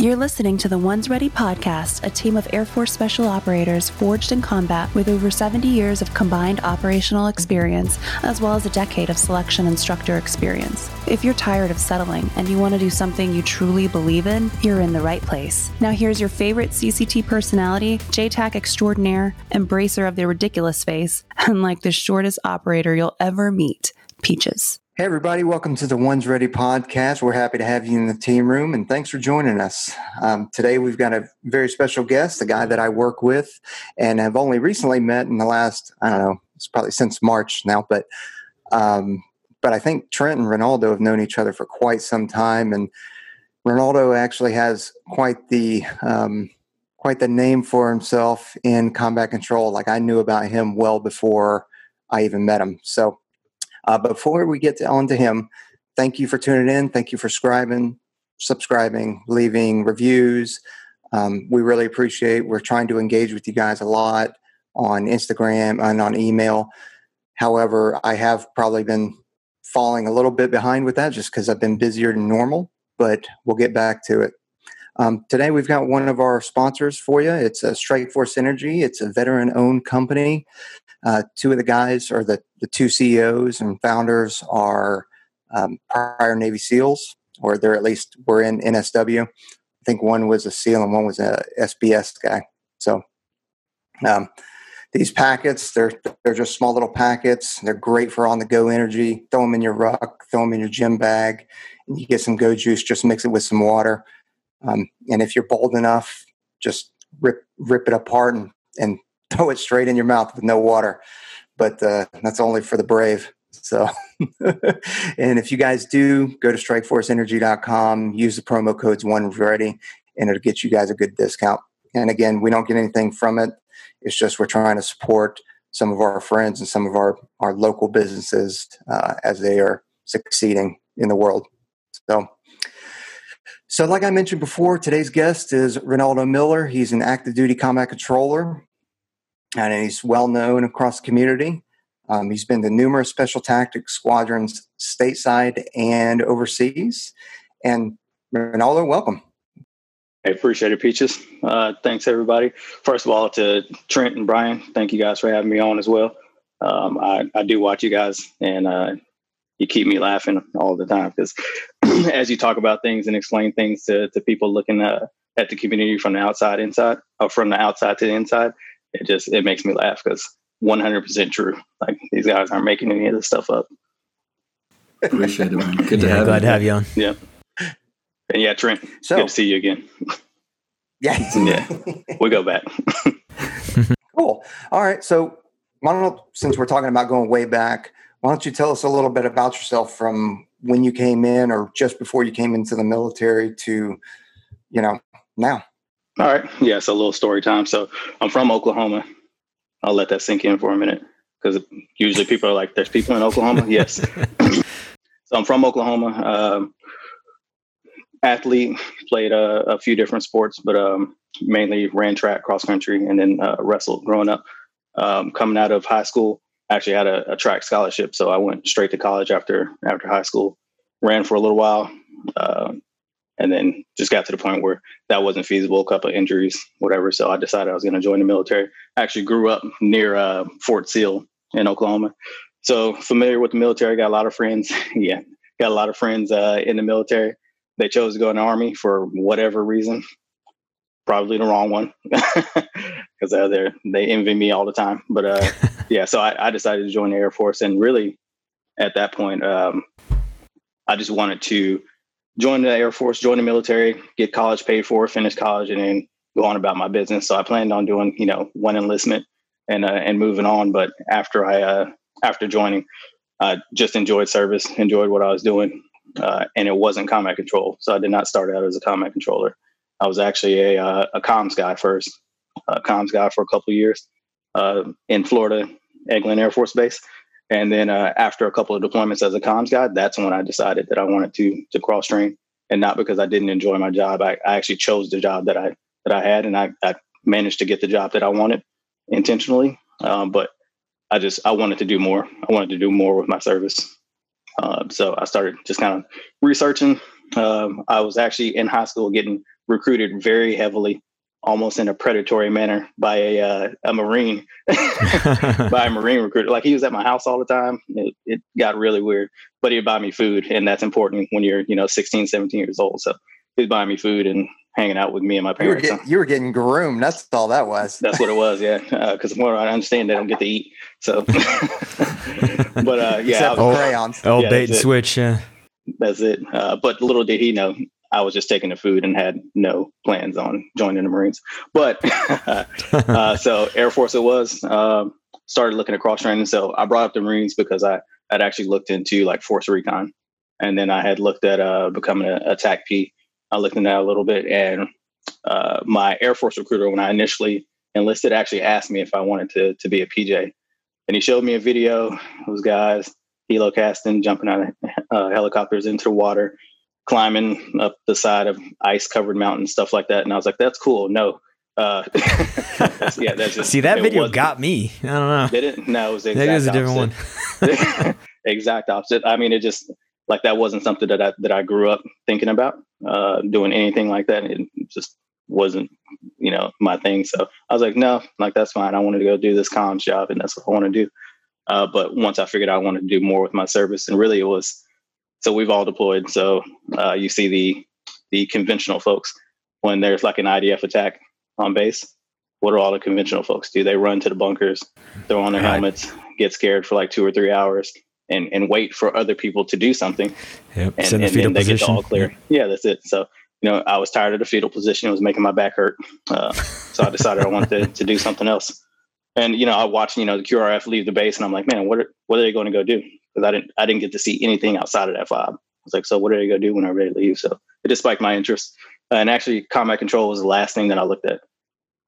You're listening to the Ones Ready podcast, a team of Air Force special operators forged in combat with over 70 years of combined operational experience, as well as a decade of selection instructor experience. If you're tired of settling and you want to do something you truly believe in, you're in the right place. Now, here's your favorite CCT personality, JTAC extraordinaire, embracer of the ridiculous face, and like the shortest operator you'll ever meet, Peaches. Hey, everybody, welcome to the Ones Ready podcast. We're happy to have you in the team room and thanks for joining us. Um, today, we've got a very special guest, a guy that I work with and have only recently met in the last, I don't know, it's probably since March now, but um, but I think Trent and Ronaldo have known each other for quite some time. And Ronaldo actually has quite the um, quite the name for himself in combat control. Like I knew about him well before I even met him. So uh, before we get on to him, thank you for tuning in. Thank you for subscribing, subscribing, leaving reviews. Um, we really appreciate. We're trying to engage with you guys a lot on Instagram and on email. However, I have probably been falling a little bit behind with that just because I've been busier than normal. But we'll get back to it. Um, today we've got one of our sponsors for you. It's a Strike Force Energy. It's a veteran-owned company uh, two of the guys, or the, the two CEOs and founders, are um, prior Navy SEALs, or they're at least were in NSW. I think one was a SEAL and one was a SBS guy. So um, these packets, they're they're just small little packets. They're great for on the go energy. Throw them in your ruck, throw them in your gym bag, and you get some go juice. Just mix it with some water, um, and if you're bold enough, just rip rip it apart and and throw it straight in your mouth with no water. But uh, that's only for the brave. So, and if you guys do go to strikeforceenergy.com, use the promo codes one ready, and it'll get you guys a good discount. And again, we don't get anything from it. It's just we're trying to support some of our friends and some of our, our local businesses uh, as they are succeeding in the world. So, so like I mentioned before, today's guest is Ronaldo Miller. He's an active duty combat controller and he's well known across the community. Um, he's been to numerous special tactics squadrons stateside and overseas. And Ronaldo, welcome. I appreciate it, Peaches. Uh, thanks, everybody. First of all, to Trent and Brian, thank you guys for having me on as well. Um, I, I, do watch you guys, and uh, you keep me laughing all the time because as you talk about things and explain things to, to people looking uh, at the community from the outside inside, or from the outside to the inside, it just it makes me laugh because 100% true. Like these guys aren't making any of this stuff up. Appreciate it, man. Good to yeah, have glad you. to have you on. Yeah. And yeah, Trent, so, good to see you again. Yeah. yeah. We go back. cool. All right. So why don't since we're talking about going way back, why don't you tell us a little bit about yourself from when you came in or just before you came into the military to, you know, now? All right. Yeah, it's a little story time. So I'm from Oklahoma. I'll let that sink in for a minute because usually people are like, "There's people in Oklahoma." yes. so I'm from Oklahoma. Um, athlete, played a, a, few different sports, but um, mainly ran track, cross country, and then uh, wrestled growing up. Um, coming out of high school, actually had a, a, track scholarship, so I went straight to college after after high school. Ran for a little while. Uh, and then just got to the point where that wasn't feasible. A couple of injuries, whatever. So I decided I was going to join the military. I actually grew up near uh, Fort Sill in Oklahoma, so familiar with the military. Got a lot of friends. yeah, got a lot of friends uh, in the military. They chose to go in the army for whatever reason. Probably the wrong one, because uh, they they envy me all the time. But uh, yeah, so I, I, decided to join the Air Force, and really, at that point, um, I just wanted to join the Air Force, join the military, get college paid for, finish college, and then go on about my business. So I planned on doing, you know, one enlistment and uh, and moving on. But after I uh, after joining, I just enjoyed service, enjoyed what I was doing, uh, and it wasn't combat control. So I did not start out as a combat controller. I was actually a uh, a comms guy first, a comms guy for a couple years uh, in Florida, Eglin Air Force Base. And then uh, after a couple of deployments as a comms guy, that's when I decided that I wanted to to cross train, and not because I didn't enjoy my job. I, I actually chose the job that I that I had, and I, I managed to get the job that I wanted intentionally. Um, but I just I wanted to do more. I wanted to do more with my service. Uh, so I started just kind of researching. Um, I was actually in high school getting recruited very heavily, almost in a predatory manner by a uh, a Marine, by a Marine recruiter. Like he was at my house all the time. It, it got really weird, but he'd buy me food, and that's important when you're you know 16, 17 years old. So he'd buy me food and hanging out with me and my parents. You were, getting, you were getting groomed. That's all that was. That's what it was. Yeah, because uh, more I understand, they don't get to eat. So, but uh, yeah, was, crayons. Old Yeah, bait and that's it. switch. Yeah. that's it. Uh, but little did he know, I was just taking the food and had no plans on joining the Marines. But uh, so Air Force it was. Um, started looking at cross training. So I brought up the Marines because I had actually looked into like Force Recon, and then I had looked at uh, becoming a TACP. I looked into that a little bit, and uh, my Air Force recruiter, when I initially enlisted, actually asked me if I wanted to to be a PJ, and he showed me a video. Of those guys helo casting, jumping out of uh, helicopters into the water, climbing up the side of ice covered mountains, stuff like that. And I was like, that's cool. No. Uh, yeah, that's just, See, that video got me. I don't know. Did it? No, it was the Maybe it was a different opposite. one. exact opposite. I mean, it just like that wasn't something that I, that I grew up thinking about, uh, doing anything like that. It just wasn't, you know, my thing. So I was like, no, like that's fine. I wanted to go do this comms job and that's what I want to do. Uh, but once I figured I wanted to do more with my service and really it was, so we've all deployed. So uh, you see the, the conventional folks when there's like an IDF attack on base, what do all the conventional folks do? They run to the bunkers, throw on their helmets, get scared for like two or three hours, and and wait for other people to do something, Yep. and, the and fetal then they get the all clear. Yeah, that's it. So you know, I was tired of the fetal position; it was making my back hurt. Uh, so I decided I wanted to, to do something else. And you know, I watched you know the QRF leave the base, and I'm like, man, what are what are they going to go do? Because I didn't I didn't get to see anything outside of that fob. I was like, so what are they to do when I to leave? So it just spiked my interest. and actually, combat control was the last thing that I looked at.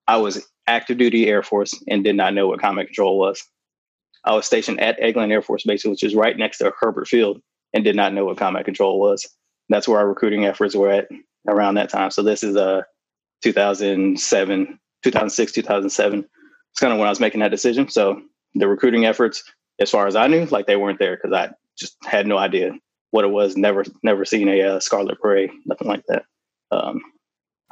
I was active duty Air Force and did not know what combat control was. I was stationed at Eglin Air Force Base, which is right next to Hurlburt Field, and did not know what combat control was. That's where our recruiting efforts were at around that time. So this is uh, 2007, 2006, 2007. It's kind of when I was making that decision. So the recruiting efforts, as far as I knew, like they weren't there because I just had no idea what it was. Never, never seen a uh, Scarlet Beret, nothing like that. Um,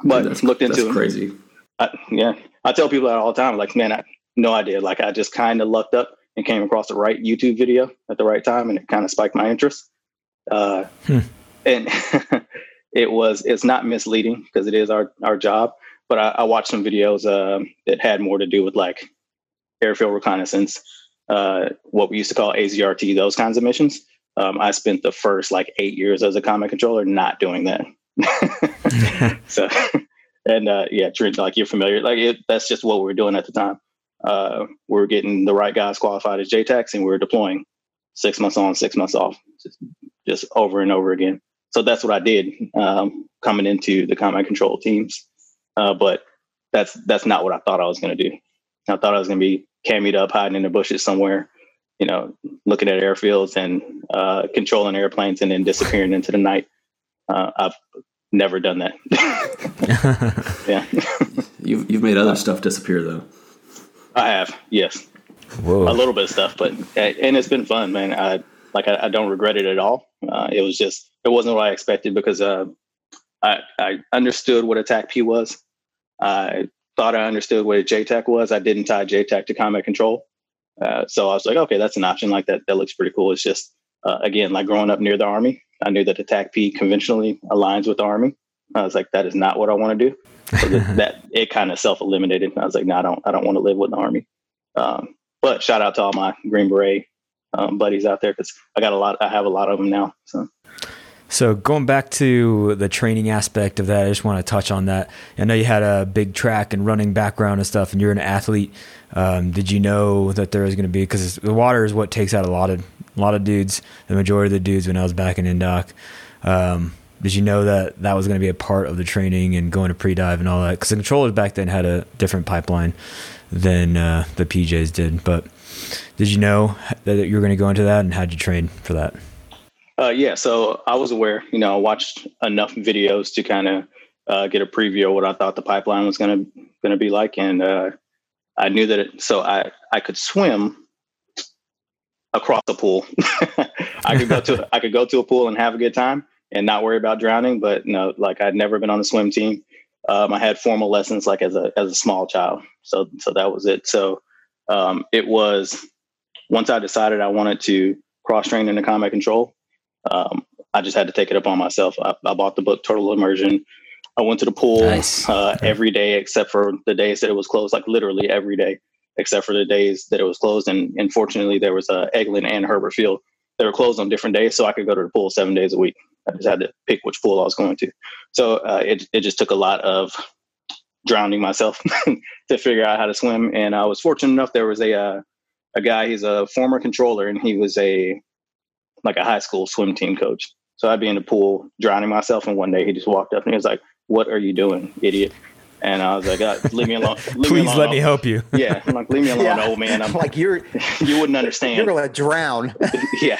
but that's, looked into that's it. crazy. I, yeah, I tell people that all the time. Like, man, I no idea. Like, I just kind of lucked up and came across the right YouTube video at the right time, and it kind of spiked my interest. Uh, Hmm. And it was it's not misleading because it is our our job. But I, I watched some videos um that had more to do with like airfield reconnaissance, uh, what we used to call AZRT, those kinds of missions. Um, I spent the first like eight years as a combat controller not doing that. so and uh, yeah, Trent, like you're familiar, like it, that's just what we were doing at the time. Uh, we were getting the right guys qualified as JTACs, and we were deploying six months on, six months off, just, just over and over again. So that's what I did um, coming into the combat control teams. Uh, but that's that's not what I thought I was going to do. I thought I was going to be cammied up, hiding in the bushes somewhere, you know, looking at airfields and uh, controlling airplanes, and then disappearing into the night. Uh, I've never done that. yeah. You've you've made other stuff disappear though. I have, yes, Whoa. a little bit of stuff, but and it's been fun, man. I like I, I don't regret it at all. Uh, it was just it wasn't what I expected because uh, I I understood what TACP was. I thought I understood what a JTAC was. I didn't tie JTAC to combat control, uh, so I was like, okay, that's an option. Like that, that looks pretty cool. It's just uh, again like growing up near the army. I knew that TACP conventionally aligns with the army. I was like, that is not what I want to do. So that, that it kind of self eliminated. I was like, no, I don't. I don't want to live with the army. Um, but shout out to all my Green Beret um, buddies out there because I got a lot. I have a lot of them now. So So going back to the training aspect of that, I just want to touch on that. I know you had a big track and running background and stuff, and you're an athlete. Um, did you know that there was going to be because the water is what takes out a lot of a lot of dudes, the majority of the dudes when I was back in Indoc. Um, did you know that that was going to be a part of the training and going to pre-dive and all that? Because the controllers back then had a different pipeline than uh, the PJs did. But did you know that you were going to go into that, and how'd you train for that? Uh, yeah, so I was aware. You know, I watched enough videos to kind of uh, get a preview of what I thought the pipeline was going to going to be like, and uh, I knew that. It, so I I could swim across a pool. I could go to I could go to a pool and have a good time, and not worry about drowning. But no, like I'd never been on a swim team. Um, I had formal lessons like as a as a small child, so so that was it. So um, it was once I decided I wanted to cross train into combat control. Um, I just had to take it upon myself. I, I, bought the book Total Immersion. I went to the pool nice. uh, every day except for the days that it was closed, like literally every day except for the days that it was closed. And unfortunately, there was uh, Eglin and Hurlburt Field. They were closed on different days, so I could go to the pool seven days a week. I just had to pick which pool I was going to. So uh, it it just took a lot of drowning myself to figure out how to swim. And I was fortunate enough there was a uh, a guy. He's a former controller, and he was a like a high school swim team coach. So I'd be in the pool drowning myself, and one day he just walked up and he was like, "What are you doing, idiot?" And I was like, uh, "Leave me alone." Leave Please me alone, let me help you. Yeah, I'm like, "Leave me alone, yeah. old man." I'm like, "You're you wouldn't understand. You're gonna drown." yeah,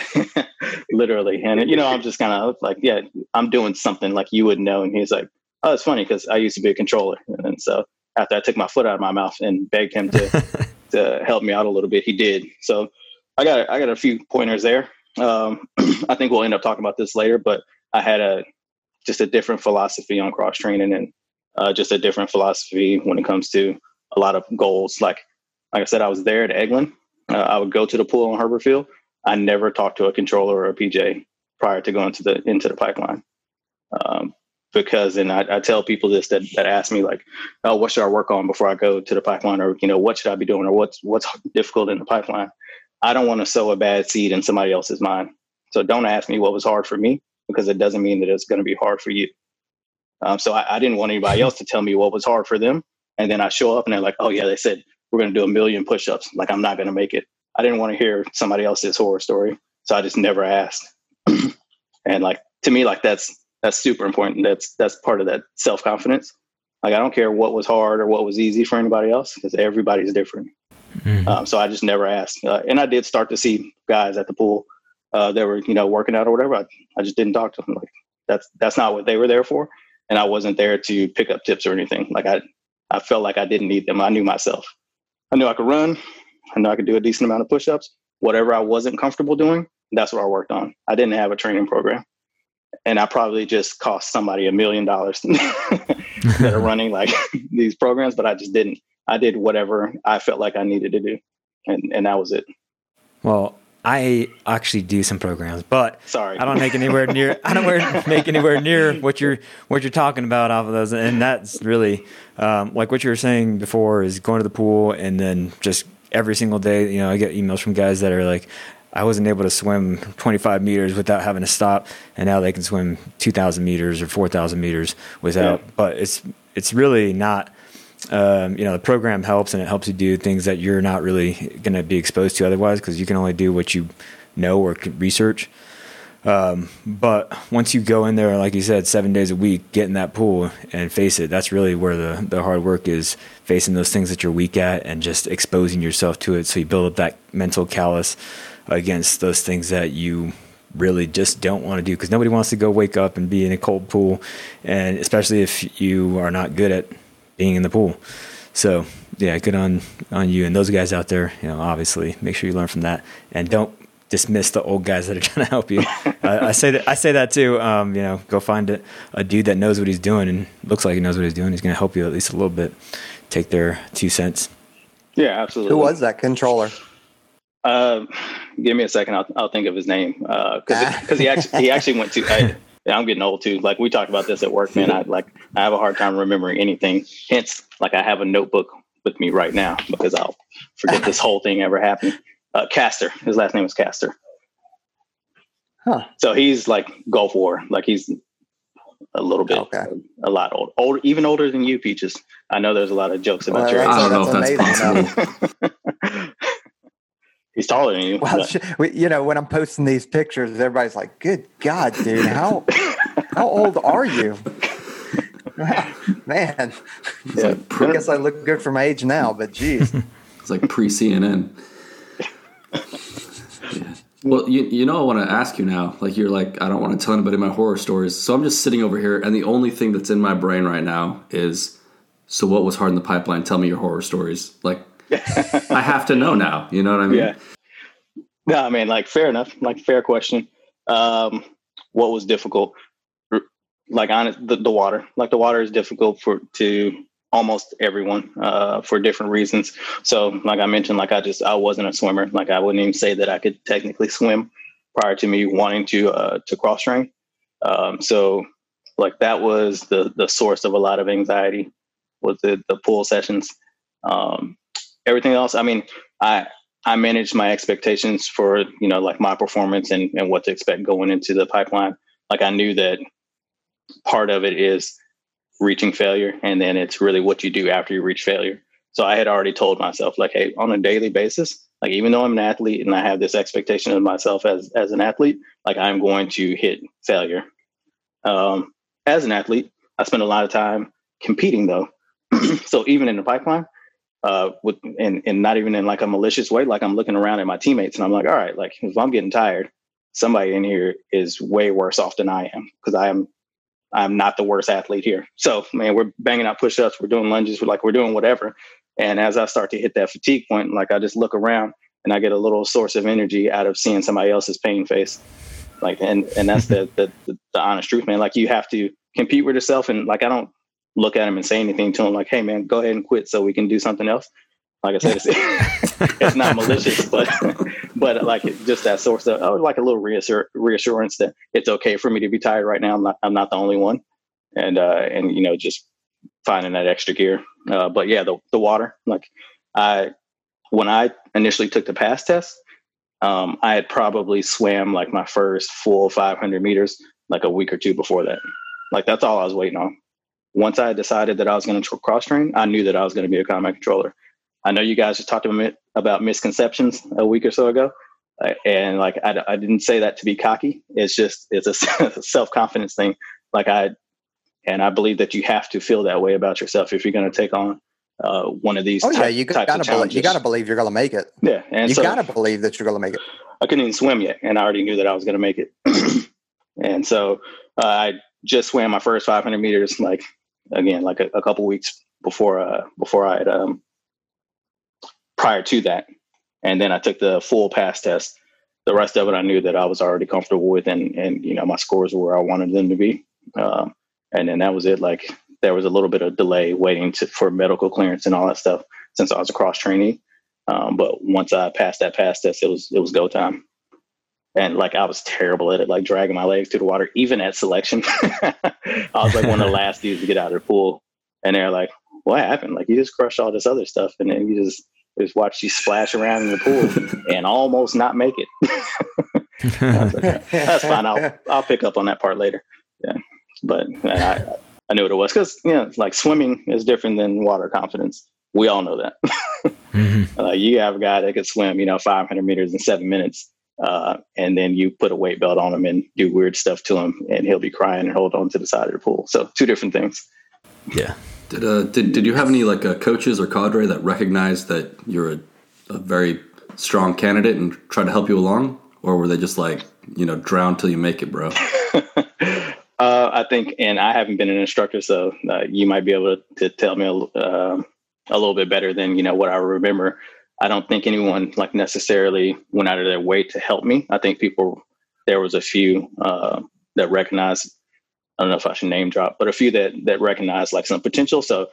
literally. And you know, I'm just kind of like, "Yeah, I'm doing something like you would know." And he's like, "Oh, it's funny because I used to be a controller." And so after I took my foot out of my mouth and begged him to to help me out a little bit, he did. So I got I got a few pointers there. Um, I think we'll end up talking about this later, but I had a just a different philosophy on cross training and uh, just a different philosophy when it comes to a lot of goals. Like like I said, I was there at Eglin. Uh, I would go to the pool on Hurlburt Field. I never talked to a controller or a PJ prior to going to the into the pipeline. Um, because and I, I, tell people this that, that ask me like oh what should i work on before i go to the pipeline or you know what should i be doing or what's what's difficult in the pipeline i don't want to sow a bad seed in somebody else's mind so don't ask me what was hard for me because it doesn't mean that it's going to be hard for you um, so I, I, didn't want anybody else to tell me what was hard for them and then i show up and they're like oh yeah they said we're going to do a million push-ups like i'm not going to make it i didn't want to hear somebody else's horror story so i just never asked and like to me like that's that's super important. That's that's part of that self confidence. Like I don't care what was hard or what was easy for anybody else because everybody's different. Mm-hmm. Um, so I just never asked, uh, and I did start to see guys at the pool uh, that were you know working out or whatever. I, I just didn't talk to them. Like that's that's not what they were there for, and I wasn't there to pick up tips or anything. Like I I felt like I didn't need them. I knew myself. I knew I could run. I knew I could do a decent amount of push ups. Whatever I wasn't comfortable doing, that's what I worked on. I didn't have a training program and I probably just cost somebody a million dollars that are running like these programs, but I just didn't. I did whatever I felt like I needed to do, and and that was it. Well, I actually do some programs, but sorry, I don't make anywhere near. I don't make anywhere near what you're what you're talking about off of those, and that's really um, like what you were saying before is going to the pool and then just every single day. You know, I get emails from guys that are like, I wasn't able to swim 25 meters without having to stop, and now they can swim 2,000 meters or 4,000 meters without. Yeah. But it's it's really not. Um, you know, the program helps, and it helps you do things that you're not really going to be exposed to otherwise, because you can only do what you know or research. Um, but once you go in there, like you said, seven days a week, get in that pool and face it. That's really where the, the hard work is facing those things that you're weak at and just exposing yourself to it. So you build up that mental callus against those things that you really just don't want to do because nobody wants to go wake up and be in a cold pool, and especially if you are not good at being in the pool. So yeah, good on on you and those guys out there. You know, obviously, make sure you learn from that and don't dismiss the old guys that are trying to help you. I, I, say that I say that too. Um, you know, go find a, a, dude that knows what he's doing and looks like he knows what he's doing. He's going to help you at least a little bit. Take their two cents. Yeah, absolutely. Who was that controller? Uh, give me a second. I'll, I'll think of his name because uh, because he actually he actually went to. I, I'm getting old too. Like we talked about this at work, man. I like I have a hard time remembering anything. Hence, like I have a notebook with me right now because I'll forget this whole thing ever happened. Uh, Caster, his last name is Caster. Huh. So he's like Gulf War. Like he's a little bit, okay. a, a lot old, older, even older than you, Peaches. I know there's a lot of jokes about well, your age. I don't know if that's possible. He's taller than you. Well, but. you know, when I'm posting these pictures, everybody's like, "Good God, dude, how how old are you?" Man, yeah. like, I guess I look good for my age now, but geez, it's like pre CNN. yeah. Well, you, you know, I want to ask you now. Like, you're like, I don't want to tell anybody my horror stories. So I'm just sitting over here, and the only thing that's in my brain right now is, so what was hard in the pipeline? Tell me your horror stories. Like, I have to know now. You know what I mean? Yeah. No, I mean, like, fair enough. Like, fair question. Um, what was difficult? like on the, the water. Like the water is difficult for to almost everyone uh, for different reasons. So, like I mentioned, like I just I wasn't a swimmer. Like I wouldn't even say that I could technically swim prior to me wanting to uh, to cross train. Um, so, like that was the the source of a lot of anxiety was the the pool sessions. Um, everything else, I mean, I I manage my expectations for you know like my performance and and what to expect going into the pipeline. Like I knew that part of it is reaching failure and then it's really what you do after you reach failure. So i had already told myself like hey on a daily basis like even though i'm an athlete and i have this expectation of myself as as an athlete like i'm going to hit failure. Um, as an athlete i spend a lot of time competing though. So even in the pipeline uh with and, and not even in like a malicious way like i'm looking around at my teammates and i'm like all right like if i'm getting tired somebody in here is way worse off than i am because i am I'm not the worst athlete here. So, man, we're banging out push ups, we're doing lunges, we're like, we're doing whatever. And as I start to hit that fatigue point, like I just look around and I get a little source of energy out of seeing somebody else's pain face. Like, and, and that's the, the, the, the honest truth, man. Like, you have to compete with yourself. And like, I don't look at him and say anything to him like, hey, man, go ahead and quit so we can do something else. Like I said, it's, it's not malicious, but but like just that source of like a little reassur- reassurance that it's okay for me to be tired right now. I'm not I'm not the only one, and uh, and you know just finding that extra gear. Uh, but yeah, the the water like I when I initially took the pass test, um, I had probably swam like my first full 500 meters like a week or two before that. Like that's all I was waiting on. Once I decided that I was going to cross train, I knew that I was going to be a combat controller. I know you guys just talked about misconceptions a week or so ago, uh, and like I, I didn't say that to be cocky. It's just it's a self confidence thing. Like I and I believe that you have to feel that way about yourself if you're going to take on uh, one of these. Oh yeah, you got to believe, you got to believe you're going to make it. Yeah, and you so, got to believe that you're going to make it. I couldn't even swim yet, and I already knew that I was going to make it. and so uh, I just swam my first 500 meters, like again, like a, a couple weeks before uh, before I had um, prior to that. And then I took the full pass test. The rest of it, I knew that I was already comfortable with, and and you know my scores were where I wanted them to be. Um, and then that was it. Like there was a little bit of delay waiting to, for medical clearance and all that stuff since I was a cross trainee. Um, but once I passed that pass test, it was it was go time. And like I was terrible at it, like dragging my legs through the water, even at selection. I was like one of the last dudes to get out of the pool, and they're like, "What happened? Like you just crushed all this other stuff, and then you just just watch you splash around in the pool and almost not make it. like, That's fine. I'll I'll pick up on that part later. Yeah, but I I knew what it was because you know like swimming is different than water confidence. We all know that. mm-hmm. uh, you have a guy that could swim, you know, 500 meters in seven minutes, uh, and then you put a weight belt on him and do weird stuff to him, and he'll be crying and hold on to the side of the pool. So two different things. Yeah, did uh, did did you have any like uh, coaches or cadre that recognized that you're a, a very strong candidate and try to help you along, or were they just like you know drown till you make it, bro? uh, I think, and I haven't been an instructor, so uh, you might be able to, to tell me a, uh, a little bit better than you know what I remember. I don't think anyone like necessarily went out of their way to help me. I think people there was a few uh, that recognized I don't know if I should name drop, but a few that that recognized like some potential. So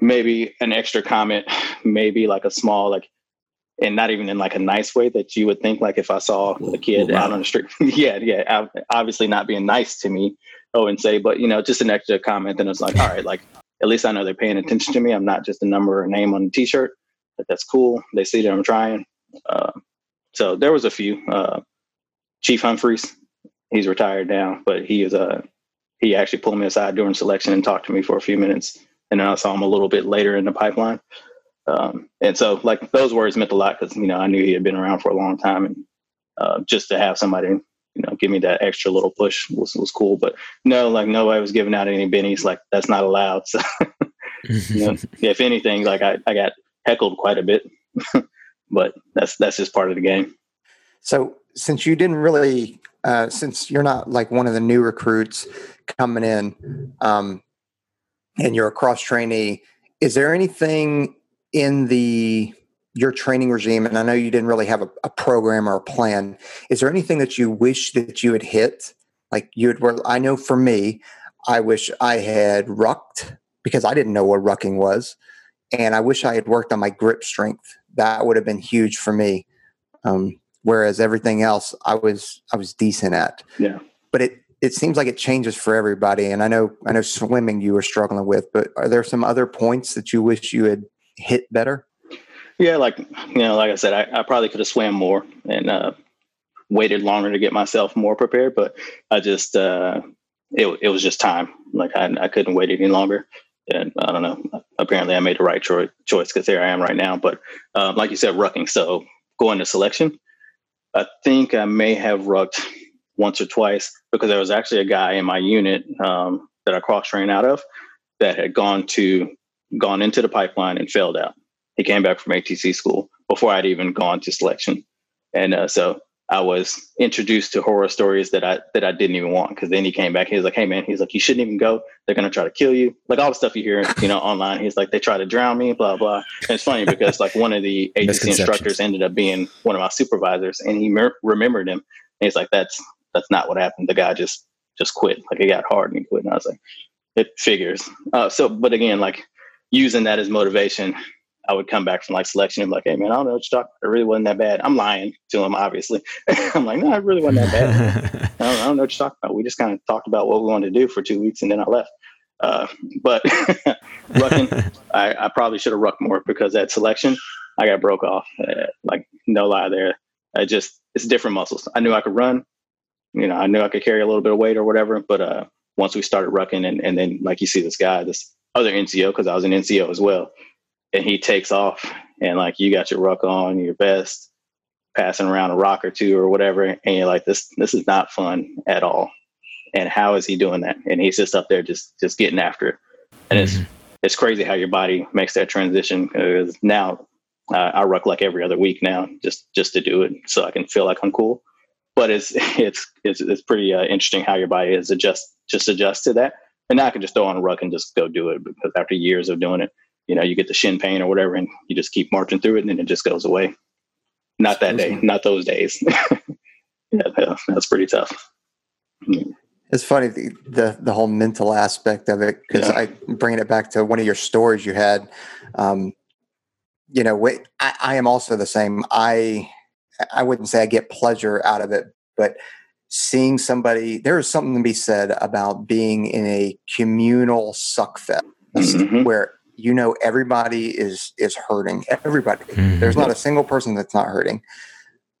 maybe an extra comment, maybe like a small like and not even in like a nice way that you would think like if I saw a kid out on the street. yeah, yeah. Obviously not being nice to me, Oh, wouldn't say, but you know, just an extra comment. And it's like, all right, like at least I know they're paying attention to me. I'm not just a number or name on the t-shirt. But that's cool. They see that I'm trying. Uh, so there was a few. Uh, Chief Humphreys, he's retired now, but he is a he actually pulled me aside during selection and talked to me for a few minutes. And then I saw him a little bit later in the pipeline. Um, and so, like those words meant a lot because you know I knew he had been around for a long time, and uh, just to have somebody you know give me that extra little push was was cool. But no, like nobody was giving out any bennies. Like that's not allowed. So, you know, if anything, like I, I got heckled quite a bit, but that's that's just part of the game. So since you didn't really, uh, since you're not like one of the new recruits, coming in um, and you're a cross trainee, is there anything in the your training regime and i know you didn't really have a, a, program or a plan is there anything that you wish that you had hit like you had i know for me I wish I had rucked because I didn't know what rucking was. And I wish I had worked on my grip strength. That would have been huge for me. Um, whereas everything else I was I was decent at. Yeah. But it it seems like it changes for everybody. And I know I know swimming you were struggling with, but are there some other points that you wish you had hit better? Yeah, like you know, like I said, I, I probably could have swam more and uh, waited longer to get myself more prepared, but I just uh, it it was just time. Like I I couldn't wait any longer, and I don't know. Apparently, I made the right cho- choice because here I am right now. But um, like you said, rucking. So going to selection, I think I may have rucked once or twice because there was actually a guy in my unit um, that I cross trained out of that had gone to gone into the pipeline and failed out. He came back from ATC school before I'd even gone to selection, and uh, so I was introduced to horror stories that I that I didn't even want. Because then he came back, he was like, "Hey man," he's like, "You shouldn't even go. They're gonna try to kill you." Like all the stuff you hear, you know, online. He's like, "They try to drown me," blah blah. And it's funny because like one of the agency instructors ended up being one of my supervisors, and he mer- remembered him. And he's like, "That's that's not what happened. The guy just just quit. Like it got hard and he quit." And I was like, "It figures." Uh, so, but again, like using that as motivation I would come back from like selection and be like, hey man, I don't know what you're talking about. It really wasn't that bad. I'm lying to him, obviously. I'm like, no, it really wasn't that bad. I, don't, I don't know what you're talking about. We just kind of talked about what we wanted to do for two weeks and then I left. Uh, but rucking, I, I, probably should have rucked more because at selection, I got broke off. Uh, like no lie there. I just, it's different muscles. I knew I could run, you know, I knew I could carry a little bit of weight or whatever. But uh, once we started rucking and, and then like you see this guy, this other NCO, cause I was an NCO as well and he takes off and like you got your ruck on your vest passing around a rock or two or whatever and you're like this this is not fun at all. And how is he doing that? And he's just up there just just getting after it. And mm-hmm. it's it's crazy how your body makes that transition because now uh, I ruck like every other week now just just to do it so I can feel like I'm cool. But it's it's it's, it's pretty uh, interesting how your body is adjust just adjust to that. And now I can just throw on a ruck and just go do it because after years of doing it you know, you get the shin pain or whatever, and you just keep marching through it, and then it just goes away. Not that day, not those days. yeah, that's pretty tough. It's funny the, the, the whole mental aspect of it because yeah. I bringing it back to one of your stories you had. Um, you know, I, I am also the same. I I wouldn't say I get pleasure out of it, but seeing somebody there is something to be said about being in a communal suck fest mm-hmm. where you know everybody is is hurting everybody. Mm-hmm. there's not a single person that's not hurting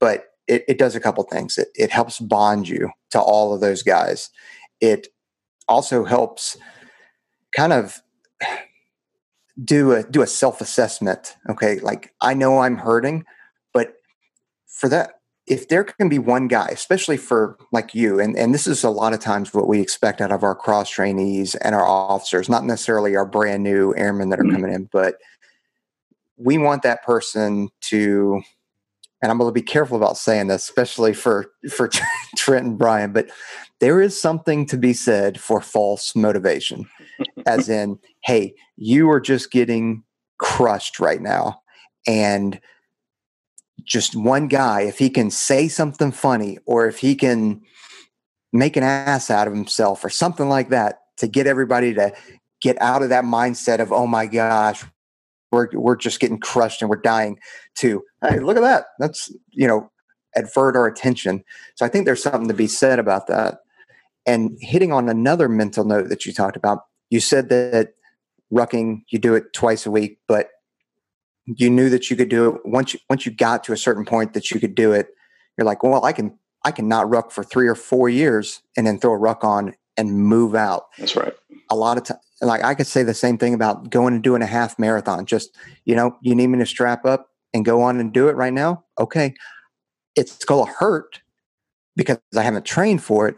but it, it does a couple things. It, it helps bond you to all of those guys. It also helps kind of do a do a self-assessment okay? Like i know i'm hurting but for that if there can be one guy, especially for like you, and, and this is a lot of times what we expect out of our cross trainees and our officers, not necessarily our brand new airmen that are mm-hmm. coming in, but we want that person to, and I'm going to be careful about saying this, especially for, for Trent and Brian, but there is something to be said for false motivation, as in, hey, you are just getting crushed right now. And just one guy, if he can say something funny or if he can make an ass out of himself or something like that to get everybody to get out of that mindset of, oh my gosh, we're, we're just getting crushed and we're dying to, hey, look at that. That's, you know, advert our attention. So I think there's something to be said about that. And hitting on another mental note that you talked about, you said that rucking, you do it twice a week, but you knew that you could do it. Once you once you got to a certain point that you could do it you're like well i can i can not ruck for three or four years and then throw a ruck on and move out. That's right. A lot of time like i could say the same thing about going and doing a half marathon. Just you know you need me to strap up and go on and do it right now? Okay. It's going to hurt because i haven't trained for it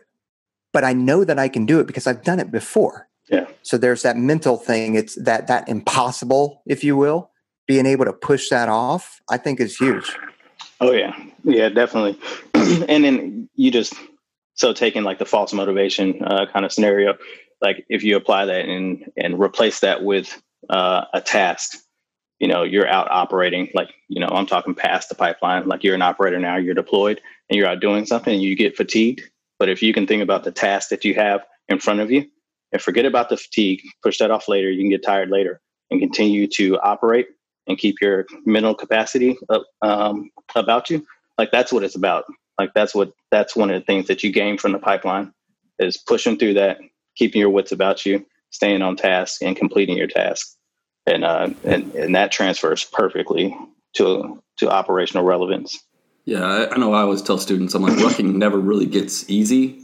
but i know that i can do it because i've done it before. Yeah. So there's that mental thing. It's that that impossible if you will being able to push that off, I think is huge. Oh yeah, yeah, definitely. and then you just so taking like the false motivation uh, kind of scenario, like if you apply that and and replace that with uh, a task, you know, you're out operating. Like you know, I'm talking past the pipeline. Like you're an operator now, you're deployed, and you're out doing something, and you get fatigued. But if you can think about the task that you have in front of you, and forget about the fatigue. Push that off later. You can get tired later and continue to operate and keep your mental capacity up, um, about you. Like that's what it's about. Like that's what that's one of the things that you gain from the pipeline is pushing through that, keeping your wits about you, staying on task, and completing your task. And uh, and and that transfers perfectly to to operational relevance. Yeah, I, I know. I always tell students, I'm like, working never really gets easy.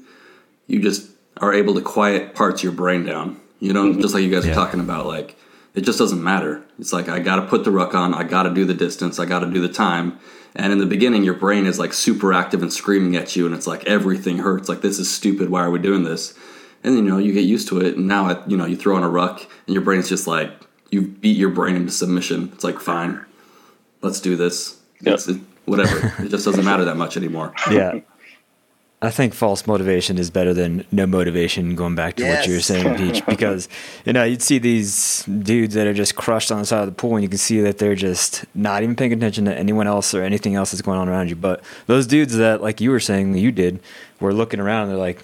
You just are able to quiet parts of your brain down. You know, mm-hmm. just like you guys yeah. are talking about, like it just doesn't matter. It's like I got to put the ruck on, I got to do the distance, I got to do the time. And in the beginning, your brain is like super active and screaming at you, and it's like everything hurts. Like this is stupid. Why are we doing this? And you know, you get used to it, and now you know you throw on a ruck, and your brain's just like you beat your brain into submission. It's like fine, let's do this. Yep. It, whatever. it just doesn't matter that much anymore. Yeah. I think false motivation is better than no motivation. Going back to yes. what you were saying, Peach, because you know you'd see these dudes that are just crushed on the side of the pool, and you can see that they're just not even paying attention to anyone else or anything else that's going on around you. But those dudes that, like you were saying, you did, were looking around. and They're like,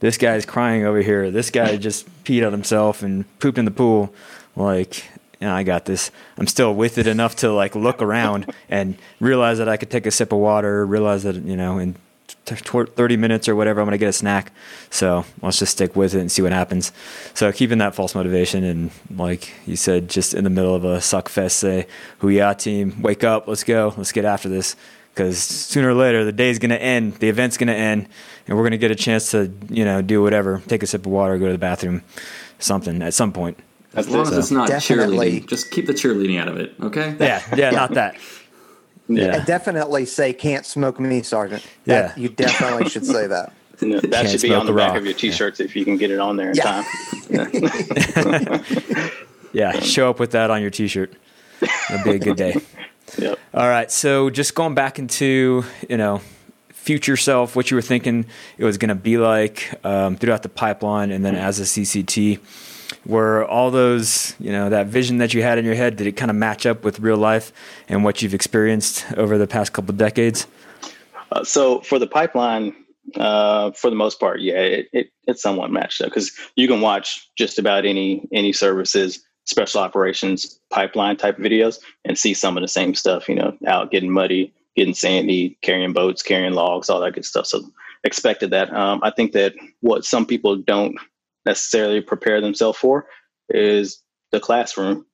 "This guy's crying over here. This guy just peed on himself and pooped in the pool." Like, yeah, I got this. I'm still with it enough to like look around and realize that I could take a sip of water. Realize that you know, and 30 minutes or whatever, I'm going to get a snack. So let's just stick with it and see what happens. So keeping that false motivation and like you said, just in the middle of a suck fest, say, "Hoo-yah team, wake up, let's go, let's get after this." Because sooner or later, the day's going to end, the event's going to end, and we're going to get a chance to, you know, do whatever, take a sip of water, go to the bathroom, something at some point. As long as it's not Definitely. cheerleading, just keep the cheerleading out of it, okay? Yeah, yeah, not that. Yeah. definitely say "Can't smoke me, Sergeant." That, yeah, you definitely should say that. No, that Can't should be on the back of your T-shirts yeah. if you can get it on there in yeah. time. yeah, show up with that on your T-shirt. It'll be a good day. Yep. All right, so just going back into you know future self, what you were thinking it was going to be like um, throughout the pipeline, and then as a CCT were all those you know that vision that you had in your head did it kind of match up with real life and what you've experienced over the past couple decades? Uh, so for the pipeline uh, for the most part yeah it, it it's somewhat matched up because you can watch just about any any services special operations pipeline type videos and see some of the same stuff you know out getting muddy getting sandy carrying boats carrying logs all that good stuff. So expected that. Um, i think that what some people don't necessarily prepare themselves for is the classroom,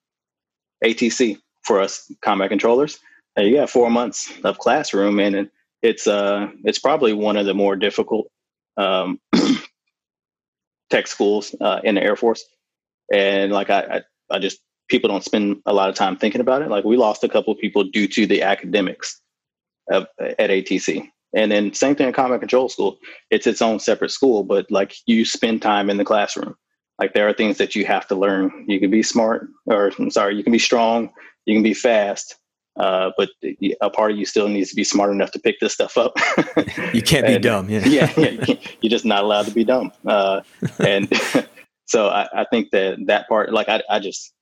ATC for us combat controllers. Uh, you got four months of classroom, and it's uh it's probably one of the more difficult um, tech schools uh, in the Air Force. And like I, I, I just people don't spend a lot of time thinking about it. Like we lost a couple of people due to the academics of, at ATC. And then same thing in combat control school. It's its own separate school, but like you spend time in the classroom. Like there are things that you have to learn. You can be smart, or I'm sorry, you can be strong, you can be fast, uh, but a part of you still needs to be smart enough to pick this stuff up. you can't and, be dumb. Yeah, yeah, yeah you are just not allowed to be dumb. Uh, and so I, I, think that that part, like I, I just,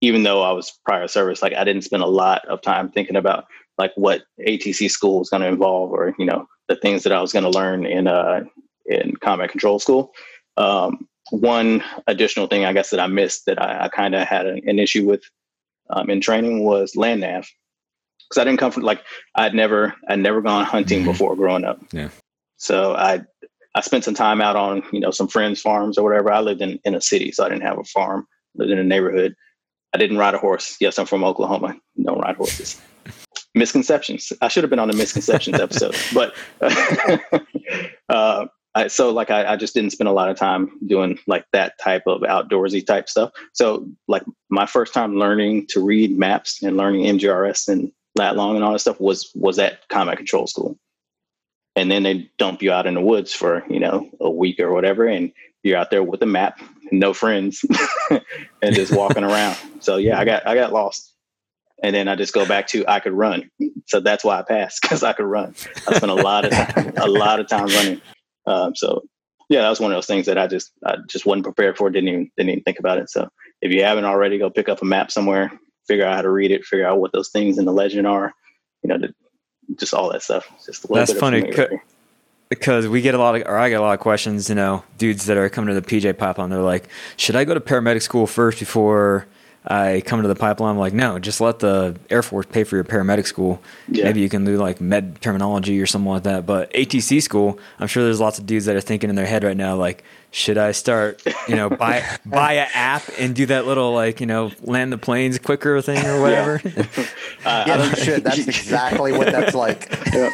even though I was prior service, like I didn't spend a lot of time thinking about like what ATC school was going to involve, or you know the things that I was going to learn in uh, in combat control school. Um, one additional thing I guess that I missed that I, I kind of had an, an, issue with um, in training was land nav because I didn't come from like I'd never I'd never gone hunting mm-hmm. before growing up. Yeah. So I I spent some time out on you know some friends' farms or whatever. I lived in in a city, so I didn't have a farm. Lived in a neighborhood. I didn't ride a horse. Yes, I'm from Oklahoma. Don't ride horses misconceptions. I should have been on the misconceptions episode, but uh, I, so like I, I, just didn't spend a lot of time doing like that type of outdoorsy type stuff. So like my first time learning to read maps and learning MGRS and lat long and all that stuff was was at combat control school. And then they dump you out in the woods for you know a week or whatever, and you're out there with a map, no friends, and just walking around. So yeah, I got I got lost and then I just go back to I could run. So that's why I passed because I could run. I spent a lot of time, a lot of time running. Um, so yeah, that was one of those things that I just I just wasn't prepared for. Didn't even didn't even think about it. So if you haven't already, go pick up a map somewhere, figure out how to read it, figure out what those things in the legend are. You know, the, just all that stuff. Just that's funny because we get a lot of, or I get a lot of questions. You know, dudes that are coming to the PJ pipeline, they're like, "Should I go to paramedic school first before I come to the pipeline?" I'm like, "No, just let the Air Force pay for your paramedic school. Yeah. Maybe you can do like med terminology or something like that." But ATC school, I'm sure there's lots of dudes that are thinking in their head right now, like, "Should I start, you know, buy buy a app and do that little like, you know, land the planes quicker thing or whatever?" Uh, Yeah, you should. That's exactly what that's like. yeah.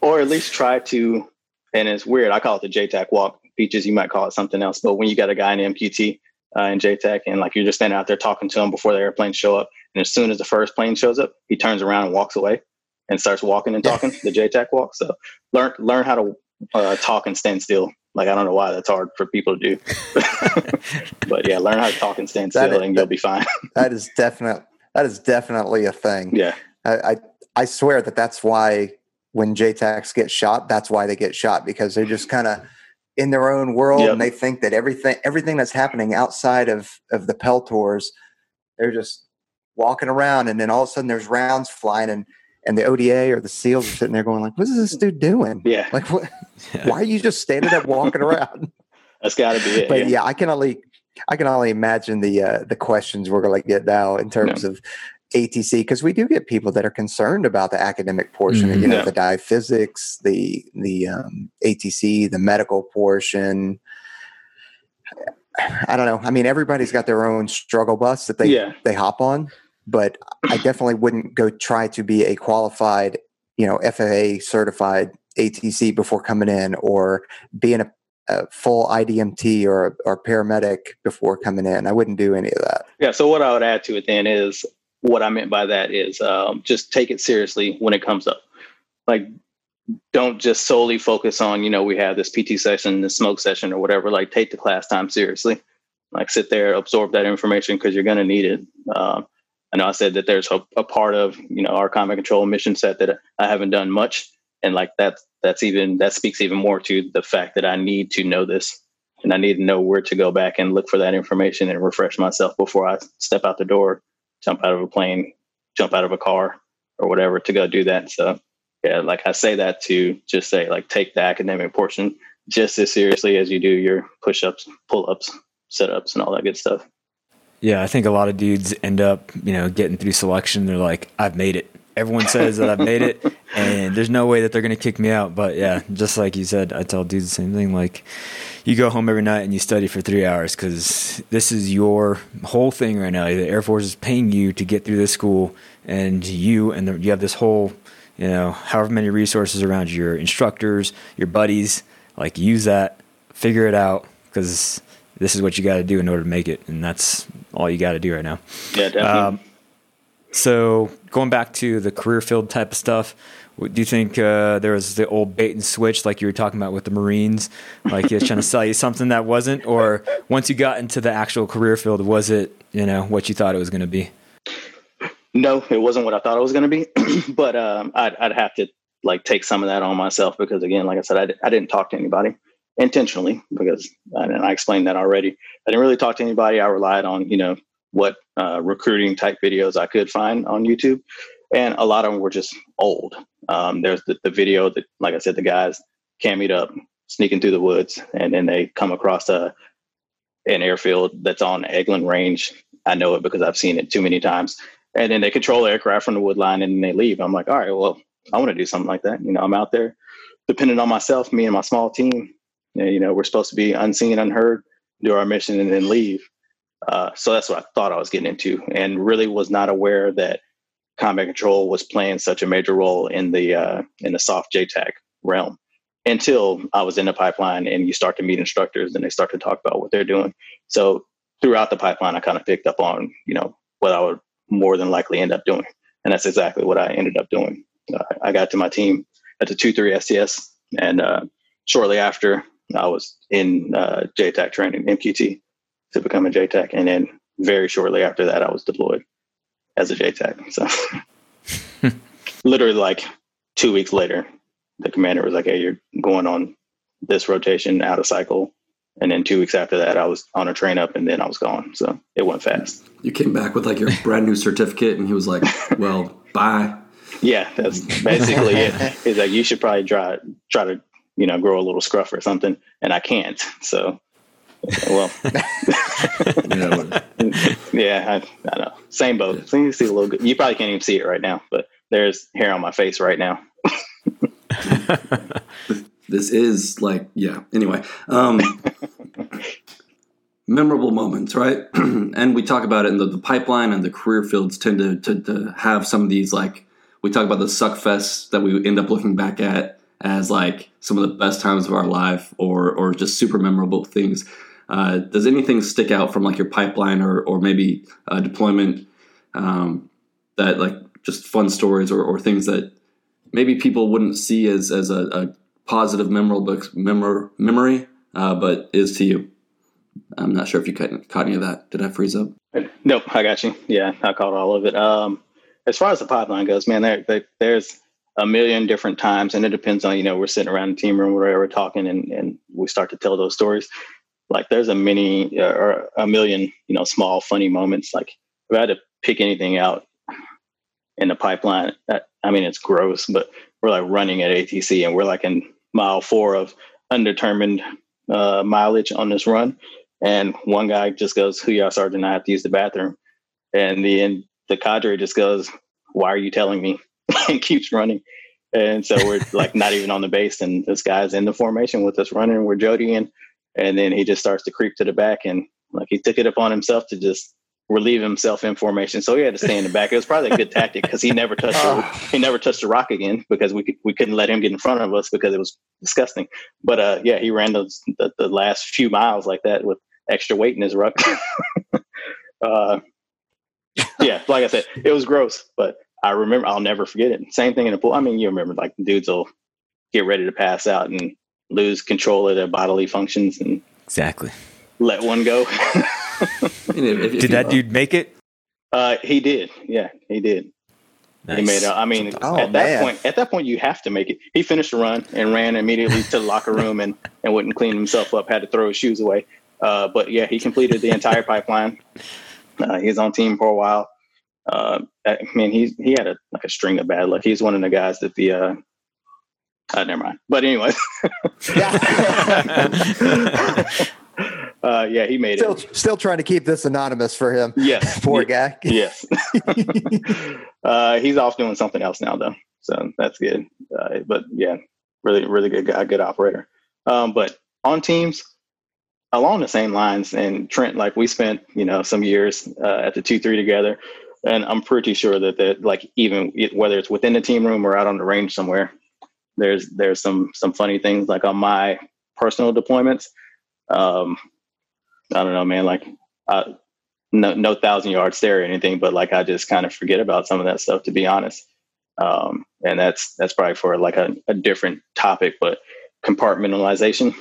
Or at least try to, and it's weird. I call it the JTAC walk. Peaches, you might call it something else. But when you got a guy in MQT uh, in JTAC and like you're just standing out there talking to him before the airplanes show up, and as soon as the first plane shows up, he turns around and walks away and starts walking and talking. the JTAC walk. So learn learn how to uh, talk and stand still. Like I don't know why that's hard for people to do, but yeah, learn how to talk and stand still, is- and you'll be fine. That is definite. That is definitely a thing. yeah, I, I I swear that that's why when JTACs get shot, that's why they get shot because they're just kind of in their own world Yep. and they think that everything everything that's happening outside of of the Peltors, they're just walking around and then all of a sudden there's rounds flying and and the ODA or the SEALs are sitting there going like, "What is this dude doing? yeah, Like, what? Why are you just standing there walking around?" that's got to be it. but yeah. yeah. I can only I can only imagine the uh, the questions we're going to get now in terms of ATC because we do get people that are concerned about the academic portion, Mhm. you know, Yeah. the dive physics, the the um, ATC, the medical portion. I don't know. I mean, everybody's got their own struggle bus that they Yeah. they hop on, but I definitely wouldn't go try to be a qualified, you know, FAA certified ATC before coming in, or being a, a full IDMT or or paramedic before coming in. I wouldn't do any of that. Yeah. So what I would add to it then is what I meant by that is um, just take it seriously when it comes up. Like, don't just solely focus on you know we have this PT session, this smoke session, or whatever. Like, take the class time seriously. Like, sit there, absorb that information because you're going to need it. Um, I know I said that there's a, a part of you know our combat control mission set that I haven't done much, and like that's that's even that speaks even more to the fact that I need to know this and I need to know where to go back and look for that information and refresh myself before I step out the door, jump out of a plane, jump out of a car or whatever to go do that. So yeah, like I say that to just say like take the academic portion just as seriously as you do your push ups, pull ups, sit ups and all that good stuff. Yeah, I think a lot of dudes end up, you know, getting through selection. They're like, I've made it. Everyone says that I've made it, and there's no way that they're going to kick me out. But yeah, just like you said, I tell dudes the same thing. Like, you go home every night and you study for three hours because this is your whole thing right now. The Air Force is paying you to get through this school, and you and the, you have this whole, you know, however many resources around you, your instructors, your buddies. Like, use that, figure it out, because this is what you got to do in order to make it, and that's all you got to do right now. Yeah, definitely. Um, so going back to the career field type of stuff, do you think uh, there was the old bait and switch like you were talking about with the Marines, like it's trying to sell you something that wasn't, or once you got into the actual career field, was it you know what you thought it was going to be? No, it wasn't what I thought it was going to be, but um, I'd, I'd have to like take some of that on myself because again, like I said, I, I didn't talk to anybody intentionally because and I explained that already. I didn't really talk to anybody. I relied on you know what uh, recruiting type videos I could find on YouTube, and a lot of them were just old. Um, there's the, the video that, like I said, the guys cammied up, sneaking through the woods, and then they come across a an airfield that's on Eglin Range. I know it because I've seen it too many times and then they control aircraft from the wood line and then they leave. I'm like, all right, well, I want to do something like that. You know, I'm out there depending on myself, me and my small team. You know, we're supposed to be unseen, unheard, do our mission, and then leave. Uh, so that's what I thought I was getting into, and really was not aware that combat control was playing such a major role in the uh, in the SOF JTAC realm until I was in the pipeline and you start to meet instructors and they start to talk about what they're doing. So throughout the pipeline, I kind of picked up on you know what I would more than likely end up doing. And that's exactly what I ended up doing. Uh, I got to my team at the 2 3 STS, and uh, shortly after, I was in uh, JTAC training, MQT, to become a JTAC. And then very shortly after that, I was deployed as a JTAC. So literally, like two weeks later, the commander was like, Hey, you're going on this rotation out of cycle. And then two weeks after that, I was on a train up and then I was gone. So it went fast. You came back with like your brand new certificate, and he was like, "Well, bye." Yeah, that's basically it. He's like, you should probably try try to you know, grow a little scruff or something, and I can't. So, well, yeah, yeah I, I, know. Same boat. So you see a little. Good. You probably can't even see it right now, but there's hair on my face right now. this is like, yeah. Anyway, um, memorable moments, right? and we talk about it in the, the, pipeline and the career fields tend to, to, to have some of these like we talk about the suck fests that we end up looking back at as like some of the best times of our life or or just super memorable things. Uh, does anything stick out from like your pipeline or or maybe a deployment um, that like just fun stories or, or things that maybe people wouldn't see as as a, a positive memorable memor, memory, uh, but is to you? I'm not sure if you caught, caught any of that. Did I freeze up? Nope, I got you. Yeah, I caught all of it. Um, as far as the pipeline goes, man, there, there, there's a million different times, and it depends on you know we're sitting around the team room, whatever, talking, and and we start to tell those stories. Like there's a many uh, or a million you know small funny moments. Like if I had to pick anything out in the pipeline, that, I mean it's gross, but we're like running at ATC, and we're like in mile four of undetermined uh, mileage on this run, and one guy just goes, "Who y'all, sergeant? I have to use the bathroom," and the the cadre just goes, "Why are you telling me?" and keeps running. And so we're like not even on the base, and this guy's in the formation with us running. We're jodying, and then he just starts to creep to the back, and like he took it upon himself to just relieve himself in formation. So he had to stay in the back. It was probably a good tactic because he never touched the, he never touched the rock again because we could, we couldn't let him get in front of us because it was disgusting. But uh, yeah, he ran those the, the last few miles like that with extra weight in his ruck. uh, yeah, like I said, it was gross, but I remember I'll never forget it. Same thing in the pool. I mean, you remember like dudes will get ready to pass out and lose control of their bodily functions and exactly let one go. did that dude make it? Uh, he did. Yeah, he did. Nice. He made. A, I mean, oh, at that man. point, at that point, you have to make it. He finished the run and ran immediately to the locker room and and wouldn't clean himself up. Had to throw his shoes away. Uh, but yeah, he completed the entire pipeline. Uh, he was on team for a while. Uh, I mean, he he had a like a string of bad luck. He's one of the guys that the uh, never mind. But anyway, uh, yeah, he made still, it. Still trying to keep this anonymous for him. Yes, poor guy. yes, uh, he's off doing something else now though, so that's good. Uh, but yeah, really, really good guy, good operator. Um, but on teams, along the same lines, and Trent, like we spent, you know, some years uh, at the two three together and I'm pretty sure that that like even whether it's within the team room or out on the range somewhere, there's there's some some funny things like on my personal deployments. Um, I don't know, man. Like, uh, no no thousand yard stare or anything, but like I just kind of forget about some of that stuff to be honest. Um, and that's that's probably for like a, a different topic, but compartmentalization.